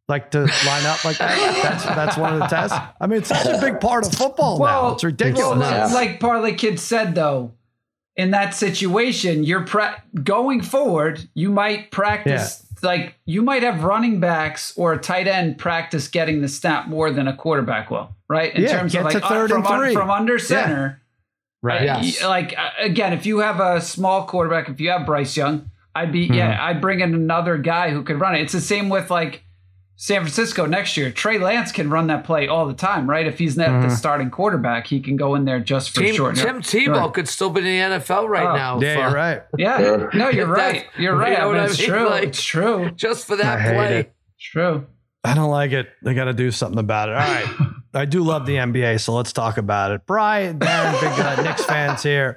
S1: Like to line up like that? That's that's one of the tests. I mean, it's such a big part of football now. It's ridiculous.
S4: Well, like Parlay Kid said, though, in that situation, you're pra- going forward. You might practice like you might have running backs or a tight end practice getting the snap more than a quarterback will, right? In
S1: Yeah,
S4: terms of like uh,
S1: third
S4: from,
S1: and
S4: un- from under center.
S1: right.
S2: Uh, yeah.
S4: Y-
S2: Yes.
S4: Like uh, again, if you have a small quarterback, if you have Bryce Young, I'd be yeah, hmm. I'd bring in another guy who could run it. It's the same with like San Francisco next year. Trey Lance can run that play all the time, right? If he's not the starting quarterback, he can go in there just for
S2: Team,
S4: short.
S2: Tim Tebow could still be in the NFL right
S4: Oh.
S2: now.
S1: Yeah, you're right.
S4: Yeah,
S3: Sure.
S4: no, you're right. You're
S2: you
S4: right.
S2: know
S4: I
S2: what
S4: mean,
S2: I
S4: it's
S2: mean?
S4: true.
S2: Like-
S4: it's true.
S2: Just for that play.
S1: it.
S4: True.
S1: I don't like it. They got to do something about it. All right. I do love the NBA, so let's talk about it. Brian, Darren, big uh, Knicks fans here.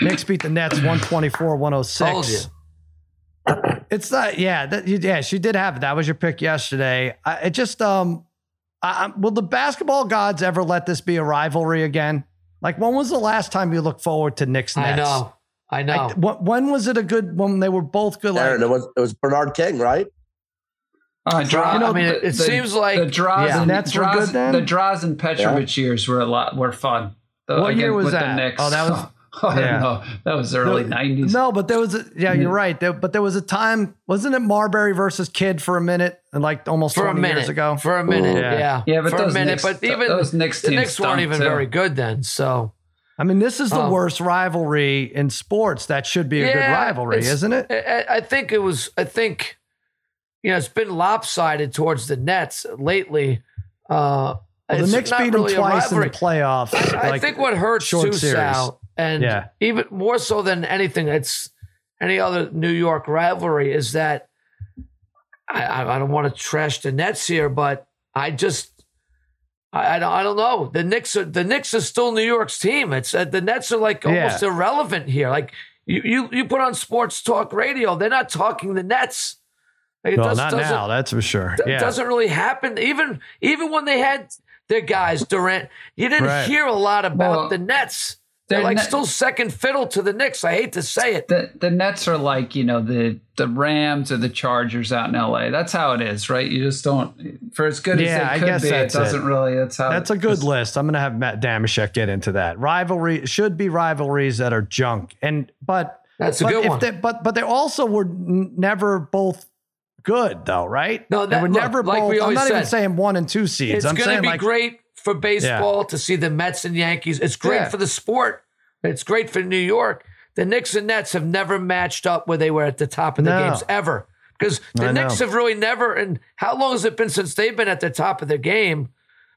S1: Knicks beat the Nets 124
S2: Told
S1: 106.
S2: you.
S1: It's not, yeah, that, yeah, she did have it. That was your pick yesterday. I, it just, um, I, I, will the basketball gods ever let this be a rivalry again? Like, when was the last time you looked forward to Knicks Nets?
S2: I know. I know.
S1: Like, wh- when was it a good when they were both good? Like,
S3: it was it was Bernard King, right?
S4: Uh, draw,
S2: You know, I mean, it- it seems like-
S4: the draws
S1: Yeah.
S4: and
S1: Nets were good then?
S4: the draws and Petrovic years were a lot were fun. The-
S1: What year was
S4: with
S1: that?
S4: The Knicks.
S1: Oh, that was-
S4: I don't
S1: yeah.
S4: know. That was early
S1: No,
S4: nineties.
S1: No, but there was a yeah, you're right. There, but there was a time, wasn't it Marbury versus Kidd for a minute and like almost
S2: for a
S1: 20
S2: minute
S1: years ago?
S2: For a minute,
S1: Yeah.
S2: yeah,
S4: Yeah, but
S2: for a minute.
S4: Knicks-
S2: but even
S4: those Knicks
S2: the
S4: teams
S2: Knicks weren't even
S4: too.
S2: very good then. So
S1: I mean, this is the
S2: Um,
S1: worst rivalry in sports. That should be a good rivalry, isn't it?
S2: I, I think it was. I think you know it's been lopsided towards the Nets lately. Uh,
S1: Well, the
S2: it's
S1: Knicks beat them
S2: really a
S1: twice in the playoffs.
S2: I, I
S1: like,
S2: think what hurts
S1: short
S2: too,
S1: series.
S2: Sal, and
S1: Yeah.
S2: even more so than anything, it's any other New York rivalry is that I, I, I don't want to trash the Nets here, but I just I, I don't I don't know. The Knicks are the Knicks are still New York's team. It's uh, the Nets are like almost
S1: Yeah.
S2: irrelevant here. Like you, you you put on sports talk radio, they're not talking the Nets. Like, it
S1: well,
S2: does-
S1: not
S2: doesn't-
S1: now. That's for sure.
S2: it
S1: Yeah.
S2: doesn't really happen. Even even when they had their guys Durant, you didn't
S1: Right.
S2: hear a lot about
S4: Well,
S2: the Nets. They're,
S4: they're
S2: like
S4: not-
S2: still second fiddle to the Knicks. I hate to say it.
S4: The the Nets are like you know the the Rams or the Chargers out in L.A. That's how it is, right? You just don't for as good
S1: Yeah,
S4: as
S1: I
S4: could
S1: guess
S4: be. It
S1: that's it.
S4: doesn't really. That's how.
S1: That's a good list. I'm going to have Matt Damashek get into that. Rivalry should be rivalries that are junk. And, but,
S2: That's a
S1: but
S2: good
S1: if
S2: one.
S1: They, but, but they also were never both good though, right?
S2: No,
S1: they were
S2: look,
S1: never
S2: like
S1: both.
S2: we
S1: I'm
S2: always
S1: not even saying one and two seeds.
S2: It's
S1: I'm
S2: going to
S1: saying
S2: be
S1: like,
S2: great for baseball to see the Mets and Yankees. It's great
S1: Yeah.
S2: for the sport. It's great for New York. The Knicks and Nets have never matched up where they were at the top of the
S1: No.
S2: games ever. Because the
S1: I know.
S2: Knicks have really never. And how long has it been since they've been at the top of their game?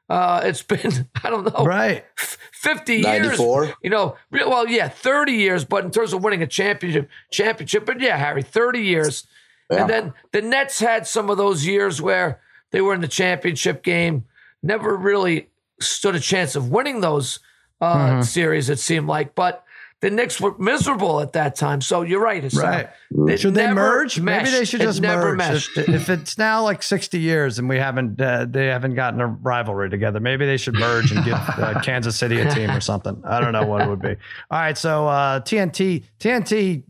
S2: Uh, it's been I don't know,
S1: right.
S2: 50 years. You know, well, yeah, 30 years, but in terms of winning a championship, championship, but yeah, Harry, 30 years.
S3: Yeah.
S2: And then the Nets had some of those years where they were in the championship game, never really stood a chance of winning those uh,
S1: Mm-hmm.
S2: series, it seemed like. But the Knicks were miserable at that time. So you're right. It's,
S1: Right.
S2: It
S1: Should they merge? Maybe they should
S2: It
S1: just
S2: never
S1: merge.
S2: meshed.
S1: If, if it's now like 60 years and we haven't, uh, they haven't gotten a rivalry together, maybe they should merge and give uh, Kansas City a team or something. I don't know what it would be. All right. So uh, TNT, TNT,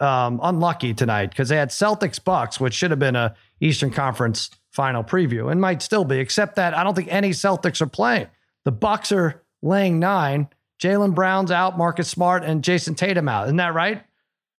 S1: um, unlucky tonight because they had Celtics Bucks, which should have been a Eastern Conference final preview and might still be, except that I don't think any Celtics are playing. The Bucks are laying nine. Jaylen Brown's out, Marcus Smart, and Jayson Tatum out. Isn't that right?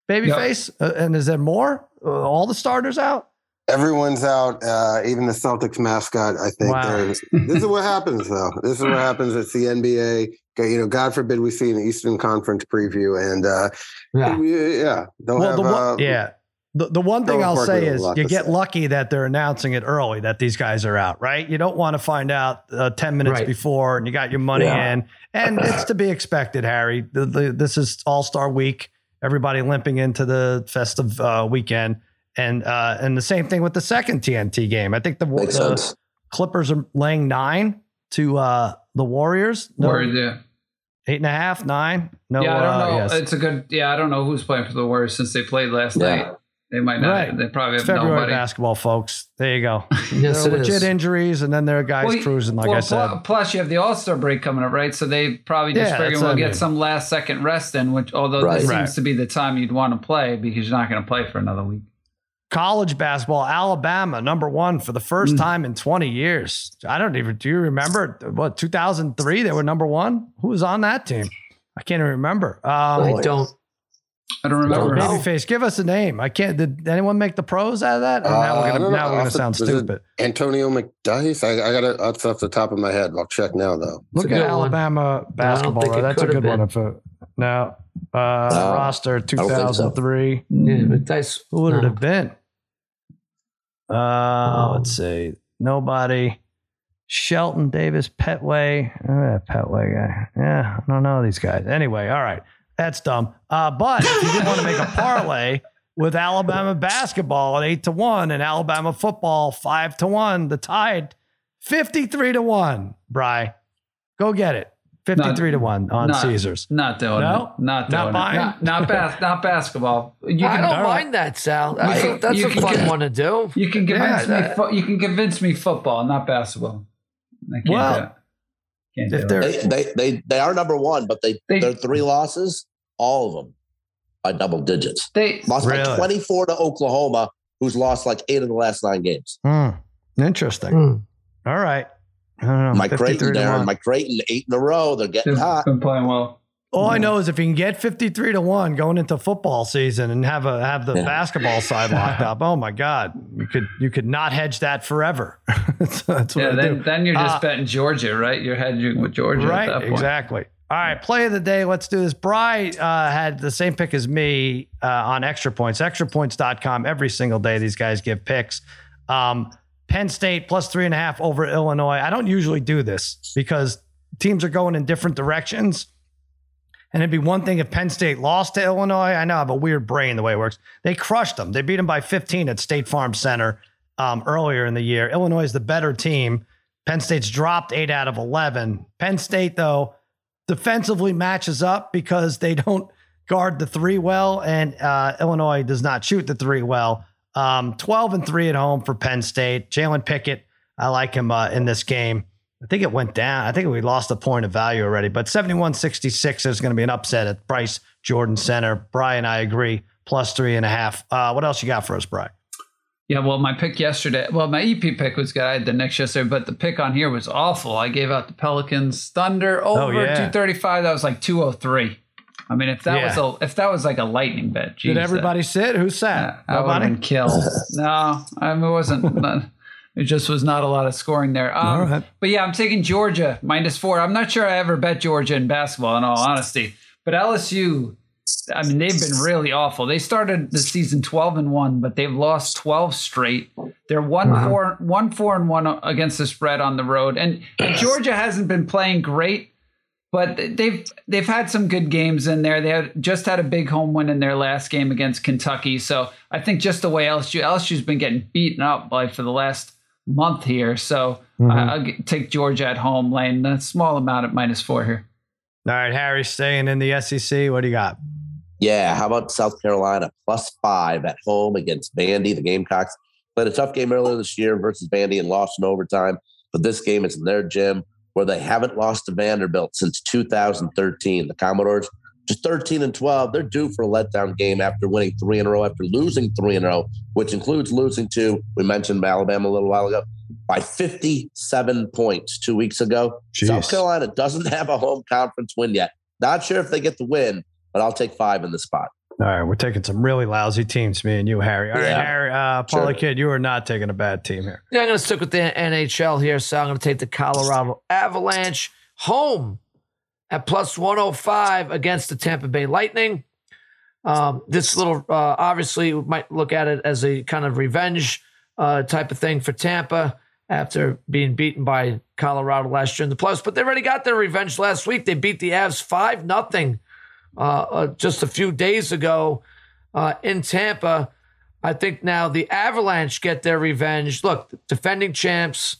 S1: Babyface? Uh, and is there more? Uh, all the starters out?
S5: Everyone's out, uh, even the Celtics mascot. I think.
S1: Wow.
S5: This is what happens, though. This is what happens. It's the NBA. You know, God forbid we see an Eastern Conference preview, and uh,
S2: Yeah.
S5: yeah, yeah, they'll
S1: well,
S5: have.
S1: the one,
S5: uh,
S1: yeah. The, the one thing I'll say is you get
S5: say.
S1: lucky that they're announcing it early that these guys are out, right? You don't want to find out uh, 10 minutes
S2: Right.
S1: before and you got your money
S3: Yeah.
S1: in. And it's to be expected, Harry. The, the, this is All Star week. Everybody limping into the festive uh, weekend. And uh, and the same thing with the second TNT game. I think the,
S3: Makes
S1: the
S3: sense.
S1: Clippers are laying nine to uh, the Warriors. No,
S4: Or, yeah.
S1: eight and a half, nine. No,
S4: yeah, I don't
S1: uh,
S4: know.
S1: yes.
S4: It's a good. Yeah, I don't know who's playing for the Warriors since they played last
S3: Yeah.
S4: night. They might not.
S1: Right.
S4: They probably
S1: It's
S4: have
S1: February
S4: nobody.
S1: basketball, folks. There you go.
S2: Yes,
S1: There
S2: it
S1: legit
S2: is.
S1: injuries, and then there are guys
S4: Well,
S1: cruising, like
S4: well,
S1: I said.
S4: Plus, you have the All Star break coming up, right? So they probably just
S1: Yeah,
S4: figure we'll get
S1: mean.
S4: some last second rest in, which although
S3: Right.
S4: this
S1: Right.
S4: seems to be the time you'd want to play because you're not going to play for another week.
S1: College basketball, Alabama, number one for the first time in 20 years. I don't even, do you remember what, 2003? They were number one? Who was on that team? I can't even remember. Um,
S2: I don't.
S4: I don't remember.
S3: No,
S1: Babyface, give us a name. I can't, did anyone make the pros out of that? Or now
S5: Uh,
S1: we're
S5: I
S1: gonna, now we're gonna
S5: the-
S1: sound stupid.
S5: Antonio McDyess. I, I got it that's off the top of my head. I'll check now, though.
S1: Look at
S2: good one.
S1: Alabama basketball.
S2: think it
S1: That's a good one.
S2: been.
S1: If a, now, uh,
S3: No,
S1: roster
S3: think so.
S1: 2003.
S2: Yeah, but Dice.
S1: Who would it have been? Uh, let's see. Nobody. Shelton Davis, Petway. Uh, Petway guy. Yeah, I don't know these guys. Anyway, all right. That's dumb. Uh, but if you didn't want to make a parlay with Alabama basketball at eight to one and Alabama football five to one, the tide 53 to one, Bry. Go get it. 53 to one on
S4: not-
S1: Caesars.
S4: Not doing
S1: No?
S4: it. Not
S1: Not
S4: doing
S1: buying?
S4: it. Not not, bas- not basketball. You
S2: I
S4: can,
S2: don't
S1: all right.
S2: mind that, Sal. That's,
S4: You
S2: a,
S4: can-
S2: that's
S4: you
S2: a
S4: can
S2: fun
S4: get-
S2: one to do.
S4: you can convince
S1: Yeah,
S4: me.
S2: that-
S4: Fo- you can convince me football, not basketball. I can't
S1: Well,
S4: do it. Can't
S1: If they're
S3: They, they they they are number one, but they,
S4: They-
S3: their three losses, all of them by double digits.
S4: They
S3: Lost
S1: Really?
S3: by 24 to Oklahoma, who's lost like eight of the last nine games.
S1: Hmm. interesting.
S2: Hmm.
S1: All right. I don't know.
S3: Mike
S1: 53
S3: Creighton
S1: to
S3: there,
S1: one.
S3: Mike Creighton, eight in a row. They're getting
S4: they've
S3: hot.
S4: been playing well.
S1: All I know is if you can get 53 to 1 going into football season and have a have the
S3: Yeah.
S1: basketball side locked up, oh my God. You could you could not hedge that forever. that's, that's what
S4: Yeah,
S1: I
S4: then,
S1: do.
S4: then you're just
S1: Uh,
S4: betting Georgia, right? You're hedging with Georgia at that
S1: Right,
S4: point.
S1: exactly. All right, play of the day. Let's do this. Bry uh, had the same pick as me uh, on extra points, extrapoints.com. Every single day, these guys give picks. Um, Penn State plus three and a half over Illinois. I don't usually do this because teams are going in different directions. And it'd be one thing if Penn State lost to Illinois. I know I have a weird brain the way it works. They crushed them. They beat them by 15 at State Farm Center um, earlier in the year. Illinois is the better team. Penn State's dropped eight out of 11. Penn State, though, defensively matches up because they don't guard the three well, and uh, Illinois does not shoot the three well. Um, 12 and three at home for Penn State. Jalen Pickett, I like him uh, in this game. I think it went down. I think we lost a point of value already, but 71 66 is going to be an upset at Bryce Jordan Center. Brian, I agree, plus three and a half. Uh, what else you got for us, Brian?
S4: Yeah, well, my pick yesterday, well, my EP pick was good. I had the Knicks yesterday, but the pick on here was awful. I gave out the Pelicans Thunder over
S1: Oh, yeah.
S4: 235. That was like 203. I mean, if that
S1: Yeah.
S4: was a if that was like a lightning bet, geez,
S1: Did everybody sit? Who
S4: that,
S1: sat?
S4: I would have been killed. no, I mean, it wasn't. Not- it just was not a lot of scoring there. Um,
S1: All right.
S4: But yeah, I'm taking Georgia minus four. I'm not sure I ever bet Georgia in basketball, in all honesty. But LSU, I mean, they've been really awful. They started the season 12 and one, but they've lost 12 straight. They're one
S2: Wow.
S4: four, one four and one against the spread on the road, and, and Georgia hasn't been playing great. But they've they've had some good games in there. They had, just had a big home win in their last game against Kentucky. So I think just the way LSU LSU's been getting beaten up by for the last month here. So
S1: Mm-hmm.
S4: I, I'll take Georgia at home, laying a small amount at minus four here.
S1: All right, Harry, staying in the SEC. What do you got?
S3: Yeah, how about South Carolina plus five at home against Vandy? The Gamecocks played a tough game earlier this year versus Vandy and lost in overtime. But this game is in their gym where they haven't lost to Vanderbilt since 2013. The Commodores just 13 and 12. They're due for a letdown game after winning three in a row, after losing three in a row, which includes losing to, we mentioned Alabama a little while ago, by 57 points two weeks ago. South Carolina doesn't have a home conference win yet. Not sure if they get the win, but I'll take five in the spot.
S1: All right, we're taking some really lousy teams, me and you, Harry. All right,
S3: Yeah.
S1: Harry, uh, Parlay
S3: Sure.
S1: Kid, you are not taking a bad team here.
S2: Yeah, I'm going to stick with the NHL here. So I'm going to take the Colorado Avalanche home at plus 105 against the Tampa Bay Lightning. Um, this little, uh, obviously, might look at it as a kind of revenge uh, type of thing for Tampa after being beaten by Colorado last year in the playoffs. But they already got their revenge last week. They beat the Avs 5 nothing uh, uh, just a few days ago uh, in Tampa. I think now the Avalanche get their revenge. Look, defending champs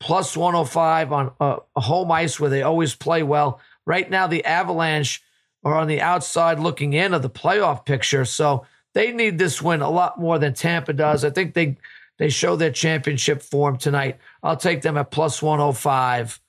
S2: plus 105 on uh, a home ice where they always play well. Right now, the Avalanche are on the outside looking in of the playoff picture. So they need this win a lot more than Tampa does. I think they they show their championship form tonight. I'll take them at plus 105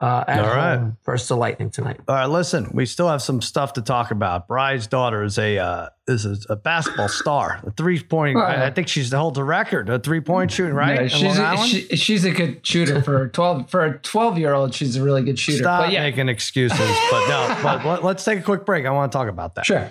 S2: uh, at
S1: All right.
S2: home versus the Lightning tonight.
S1: All right, listen, we still have some stuff to talk about. Bry's daughter is a uh, is a, a basketball star, a three point. I, I think she's holds the record, a three point shooting, right?
S4: Yeah, she's a, she, she's a good shooter for twelve for a twelve year old. She's a really good shooter.
S1: Stop
S4: but yeah,
S1: making excuses, but no. But let, let's take a quick break. I want to talk about that.
S4: sure.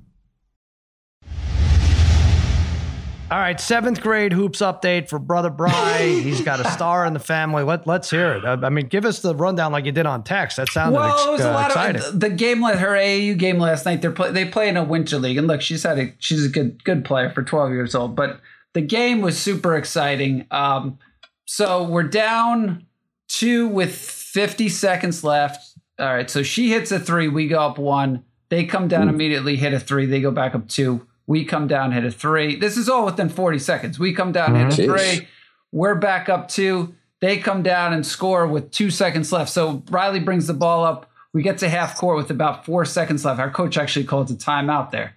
S1: All right, seventh grade hoops update for Brother Bry. He's got a star in the family. Let Let's hear it. I, I mean, give us the rundown like you did on text. That sounded
S4: Well,
S1: ex-
S4: it was a
S1: uh,
S4: lot
S1: exciting.
S4: of the game. Her AAU game last night, they're play, they play in a winter league, and look, she's had a she's a good good player for twelve years old. But the game was super exciting. Um, so we're down two with fifty seconds left. All right, so she hits a three, we go up one. They come down immediately, hit a three, they go back up two. We come down, hit a three. This is all within forty seconds. We come down, hit a
S3: Jeez.
S4: three. We're back up two. They come down and score with two seconds left. So Riley brings the ball up. We get to half court with about four seconds left. Our coach actually calls a timeout there.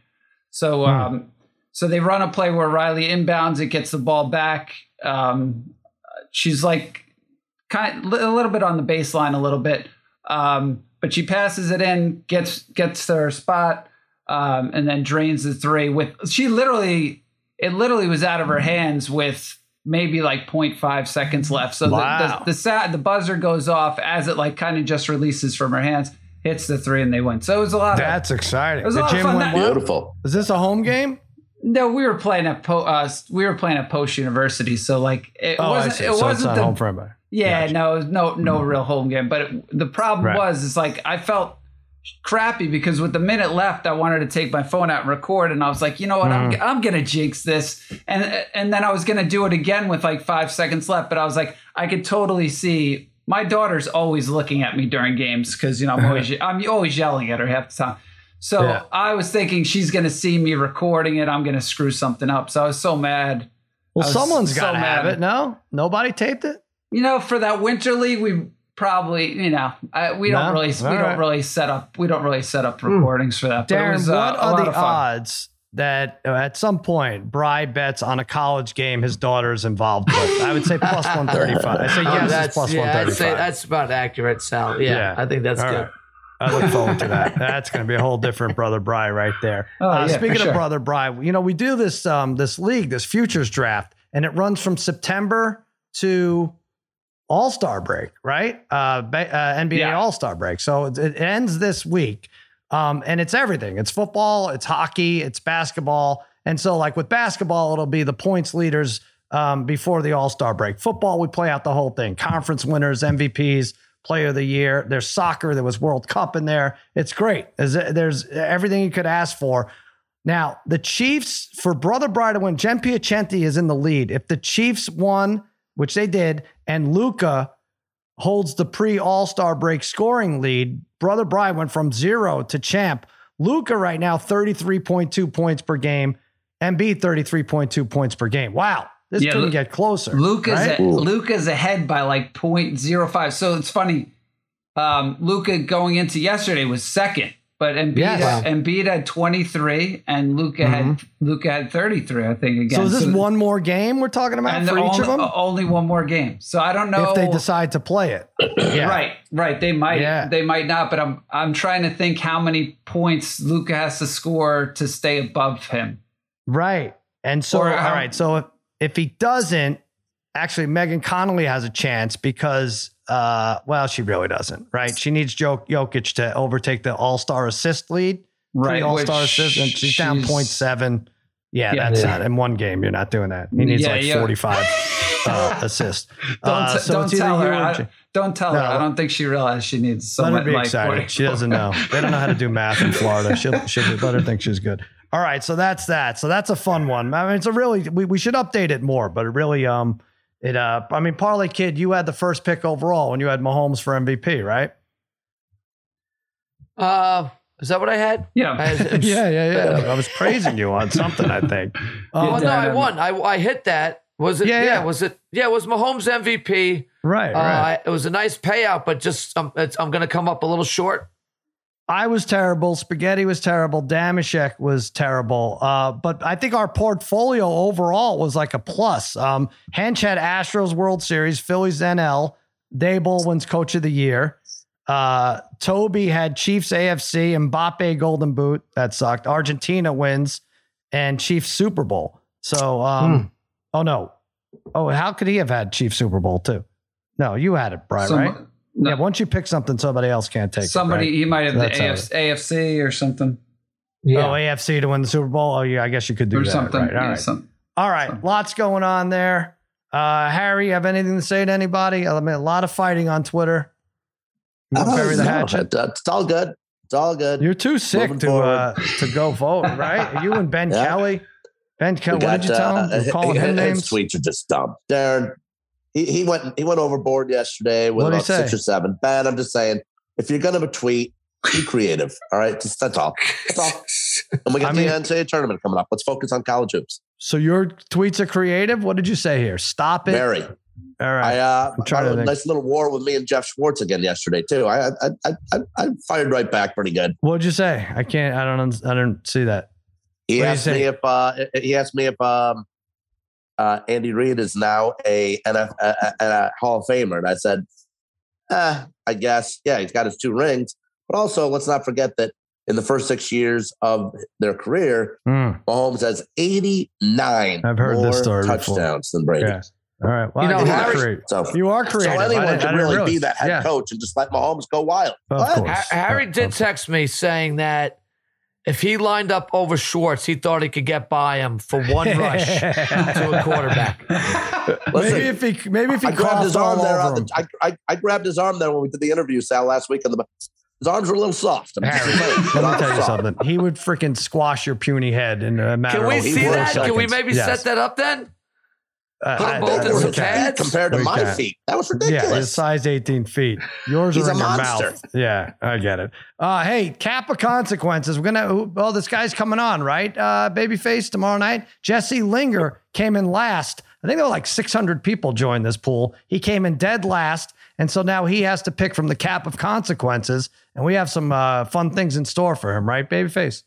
S4: So, um, so they run a play where Riley inbounds it, gets the ball back. Um, she's like kind of a little bit on the baseline, a little bit, um, but she passes it in, gets gets to her spot, um, and then drains the three. With she literally, it literally was out of her hands with maybe like 0.5 seconds left. So
S1: Wow.
S4: the the, the, sa- the buzzer goes off as it like kind of just releases from her hands, hits the three, and they win. So it was a lot of
S1: That's exciting.
S4: It was a
S1: The
S4: lot of
S1: gym
S4: fun.
S1: went
S4: That-
S3: Beautiful.
S1: Is this a home game?
S4: No, we were playing at po- uh, we were playing at Post University, so like it
S1: Oh,
S4: wasn't
S1: see.
S4: it
S1: so
S4: wasn't
S1: not
S4: the
S1: home for everybody.
S4: yeah no no no real home game. But it, the problem
S1: Right.
S4: was is like I felt crappy because with the minute left, I wanted to take my phone out and record, and I was like, you know what,
S1: Mm-hmm.
S4: I'm I'm gonna jinx this, and and then I was gonna do it again with like five seconds left, but I was like, I could totally see. My daughter's always looking at me during games because you know I'm always I'm always yelling at her half the time. So
S1: Yeah.
S4: I was thinking she's gonna see me recording it. I'm gonna screw something up. So I was so mad.
S1: Well, someone's
S4: so
S1: got to have it. No, nobody taped it.
S4: You know, for that winter league, we probably you know I, we
S1: No?
S4: don't really we
S1: All
S4: don't really set up we don't really set up recordings for that. But it
S1: Darren,
S4: was, uh,
S1: what
S4: a
S1: are
S4: lot
S1: the
S4: of fun.
S1: odds that uh, at some point Bry bets on a college game his daughter is involved with? I would say plus one thirty five. I say
S2: Oh,
S1: yes, it's
S2: that's,
S1: plus one
S2: yeah,
S1: thirty
S2: I'd say that's about accurate, Sal. Yeah,
S1: Yeah.
S2: I think that's
S1: All
S2: good.
S1: right. I look forward to that. That's going to be a whole different brother Bry right there.
S4: Oh,
S1: uh,
S4: yeah, for
S1: speaking
S4: sure.
S1: of brother Bry, you know we do this um, this league, this futures draft, and it runs from September to All Star break, right? Uh, uh, NBA
S4: Yeah.
S1: All Star break. So it, it ends this week, um, and it's everything. It's football, it's hockey, it's basketball, and so like with basketball, it'll be the points leaders um, before the All Star break. Football, we play out the whole thing: conference winners, MVPs Player of the Year. There's soccer. There was World Cup in there. It's great. There's, there's everything you could ask for. Now, the Chiefs, for Brother Bry to win, Jen Piacenti is in the lead. If the Chiefs won, which they did, and Luka holds the pre All Star break scoring lead, Brother Bry went from zero to champ. Luka right now, 33.2 points per game. Embiid, 33.2 points per game. Wow. This
S4: Yeah,
S1: couldn't
S4: Lu-
S1: get closer.
S4: Luka's
S1: right?
S4: a, Luka's ahead by like 0.05. So it's funny. Um, Luca going into yesterday was second, but Embiid,
S1: Yes. Wow.
S4: Embiid had 23 and Luka had mm-hmm. Luka had 33. I think again.
S1: so is this one more game we're talking about
S4: and
S1: for
S4: only,
S1: each of them?
S4: only one more game. So I don't know
S1: if they decide to play it. Yeah.
S4: Right, right. They might,
S1: Yeah.
S4: they might not. But I'm, I'm trying to think how many points Luka has to score to stay above him.
S1: Right. And so,
S4: Or
S1: all
S4: how-
S1: right. So if, if he doesn't, actually, Megan Connolly has a chance because, uh, well, she really doesn't, right? She needs Jok- Jokic to overtake the All Star assist lead.
S4: Right,
S1: All Star assist, and she's down
S4: she's-
S1: 0.7. Yeah,
S4: Yeah.
S1: that's
S2: Yeah.
S1: not in one game. You're not doing that. He needs
S4: Yeah,
S1: like
S4: yeah.
S1: 45 uh, assists.
S4: Don't,
S1: Uh, so
S4: don't tell her.
S1: or
S4: don't tell her. I don't think she realized she needs
S1: Let
S4: someone
S1: her be
S4: like
S1: excited.
S4: 40.
S1: She doesn't know. They don't know how to do math in Florida. She'll, she'll let her think she's good. All right, so that's that. So that's a fun one. I mean, it's a really we, we should update it more, but it really um it uh I mean Parlay Kid, you had the first pick overall when you had Mahomes for MVP, right?
S2: Uh, is that what I had?
S4: Yeah.
S2: I-
S1: yeah, yeah, yeah. I was praising you on something, I think.
S2: Oh
S1: Um,
S2: no, I won. I I hit that. Was it?
S1: Yeah,
S2: Yeah,
S1: yeah.
S2: Was it? Yeah, it was Mahomes MVP.
S1: right,
S2: Uh,
S1: right.
S2: I- it was a nice payout, but just um, it's, I'm going to come up a little short.
S1: I was terrible. Spaghetti was terrible. Damashek was terrible. Uh, but I think our portfolio overall was like a plus. Um, Hench had Astros World Series, Phillies NL. Daboll wins Coach of the Year. Uh, Toby had Chiefs AFC, Mbappe Golden Boot. That sucked. Argentina wins, and Chiefs Super Bowl. So, um, oh no, oh how could he have had Chiefs Super Bowl too? No, you had it, Brian,
S4: Some-
S1: right?
S4: No,
S1: Yeah. Once you pick something, somebody else can't take
S4: somebody
S1: it. right?
S4: he might have the
S1: That's how
S4: AFC, AFC or something
S1: Oh, AFC to win the Super Bowl. Oh, yeah, I guess you could do
S4: or
S1: that.
S4: something.
S1: Right. All
S4: yeah,
S1: right.
S4: some-
S1: All right. Lots going on there. Uh, Harry, have anything to say to anybody? I mean, a lot of fighting on Twitter. You wanna bury the
S3: no,
S1: hatchet?
S3: it's all good. It's all good.
S1: You're too sick
S3: Moving
S1: to uh, to go vote, right? You and Ben
S3: Yeah.
S1: Kelly. Ben Kelly, what did you
S3: got,
S1: tell him?
S3: uh,
S1: You're calling him
S3: his
S1: names.
S3: tweets are just dumb. Darren, he, he went he went overboard yesterday with
S1: What'd
S3: about six or seven. Ben, I'm just saying, if you're gonna tweet, be creative. All right, just that's all. That's all. And we got
S1: I
S3: the
S1: mean-
S3: NCAA tournament coming up. Let's focus on college hoops.
S1: So your tweets are creative. What did you say here? Stop it.
S3: Very.
S1: All
S3: I
S1: right.
S3: uh,
S1: I'm
S3: had a nice little war with me and Jeff Schwartz again yesterday too. I I I, I, I fired right back pretty good.
S1: what did you say? I can't. I don't. I don't see that.
S3: He
S1: What
S3: asked me if uh, he asked me if um, uh, Andy Reid is now a, NF, a, a, a Hall of Famer, and I said, eh, I guess, yeah, he's got his two rings, but also let's not forget that in the first six years of their career,
S1: Hmm.
S3: Mahomes has 89
S1: I've heard
S3: more
S1: this story before.
S3: touchdowns than Brady.
S1: Yeah. All right. Well,
S2: You know,
S1: I
S2: Harry-
S1: that's great.
S3: So,
S1: You are
S3: so
S1: creative. I
S3: anyone
S1: didn't- I
S3: can
S1: didn't
S3: really
S1: realize.
S3: be that head
S1: Yeah.
S3: coach and just let Mahomes go wild.
S1: Of course.
S2: Harry did text me saying that if he lined up over Schwartz, he thought he could get by him for one rush to a quarterback.
S3: Listen,
S1: maybe if he maybe if he
S3: I grabbed his arm there.
S1: over
S3: On
S1: him.
S3: the, I, I, I grabbed his arm there when we did the interview, Sal, last week. And the, his arms were a little soft.
S1: Harry, let me tell
S3: were
S1: you
S3: soft.
S1: something. He would freaking squash your puny head in a matter of
S2: Can we
S1: of
S2: see
S1: four
S2: that? Can we maybe
S1: Yes.
S2: set that up then?
S1: Uh,
S2: Put them both in some
S1: can.
S3: compared to
S1: We
S3: my
S1: can.
S3: feet. That was ridiculous.
S1: Yeah, his size 18 feet. Yours
S3: He's
S1: are
S3: a
S1: in your
S3: monster.
S1: mouth. Yeah, I get it. Uh, hey, cap of consequences. We're gonna. who- Well, this guy's coming on, right? Uh, Babyface tomorrow night. Jesse Linger came in last. I think there were like 600 people joined this pool. He came in dead last, and so now he has to pick from the cap of consequences. And we have some uh, fun things in store for him, right, Babyface?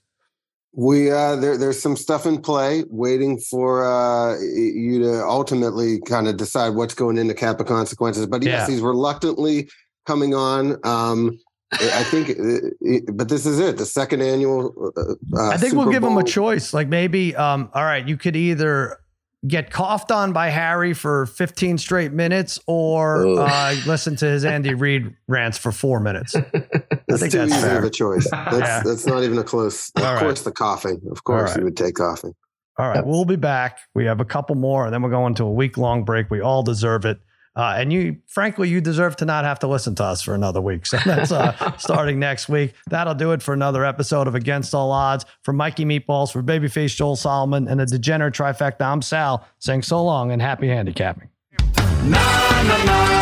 S5: We uh, there, there's some stuff in play, waiting for uh, you to ultimately kind of decide what's going into cap of consequences. But yes,
S1: Yeah.
S5: he's reluctantly coming on. Um, I think, uh, but this is it, the second annual. Uh, uh,
S1: I think we'll
S5: Super
S1: give him a choice. Like maybe, um, all right, you could either get coughed on by Harry for 15 straight minutes or uh, listen to his Andy Reid rants for four minutes. I
S5: It's
S1: think
S5: too
S1: that's
S5: easy
S1: fair.
S5: of a choice. That's,
S1: Yeah.
S5: that's not even a close. Of
S1: All right.
S5: course, the coughing. Of course,
S1: right.
S5: you would take coughing.
S1: All right, we'll be back. We have a couple more, and then we're going to a week long break. We all deserve it. Uh, and you, frankly, you deserve to not have to listen to us for another week. So that's uh, starting next week. That'll do it for another episode of Against All Odds. For Mikey Meatballs, for Babyface Joel Solomon, and the Degenerate Trifecta, I'm Sal saying so long and happy handicapping.
S7: Na, na, na,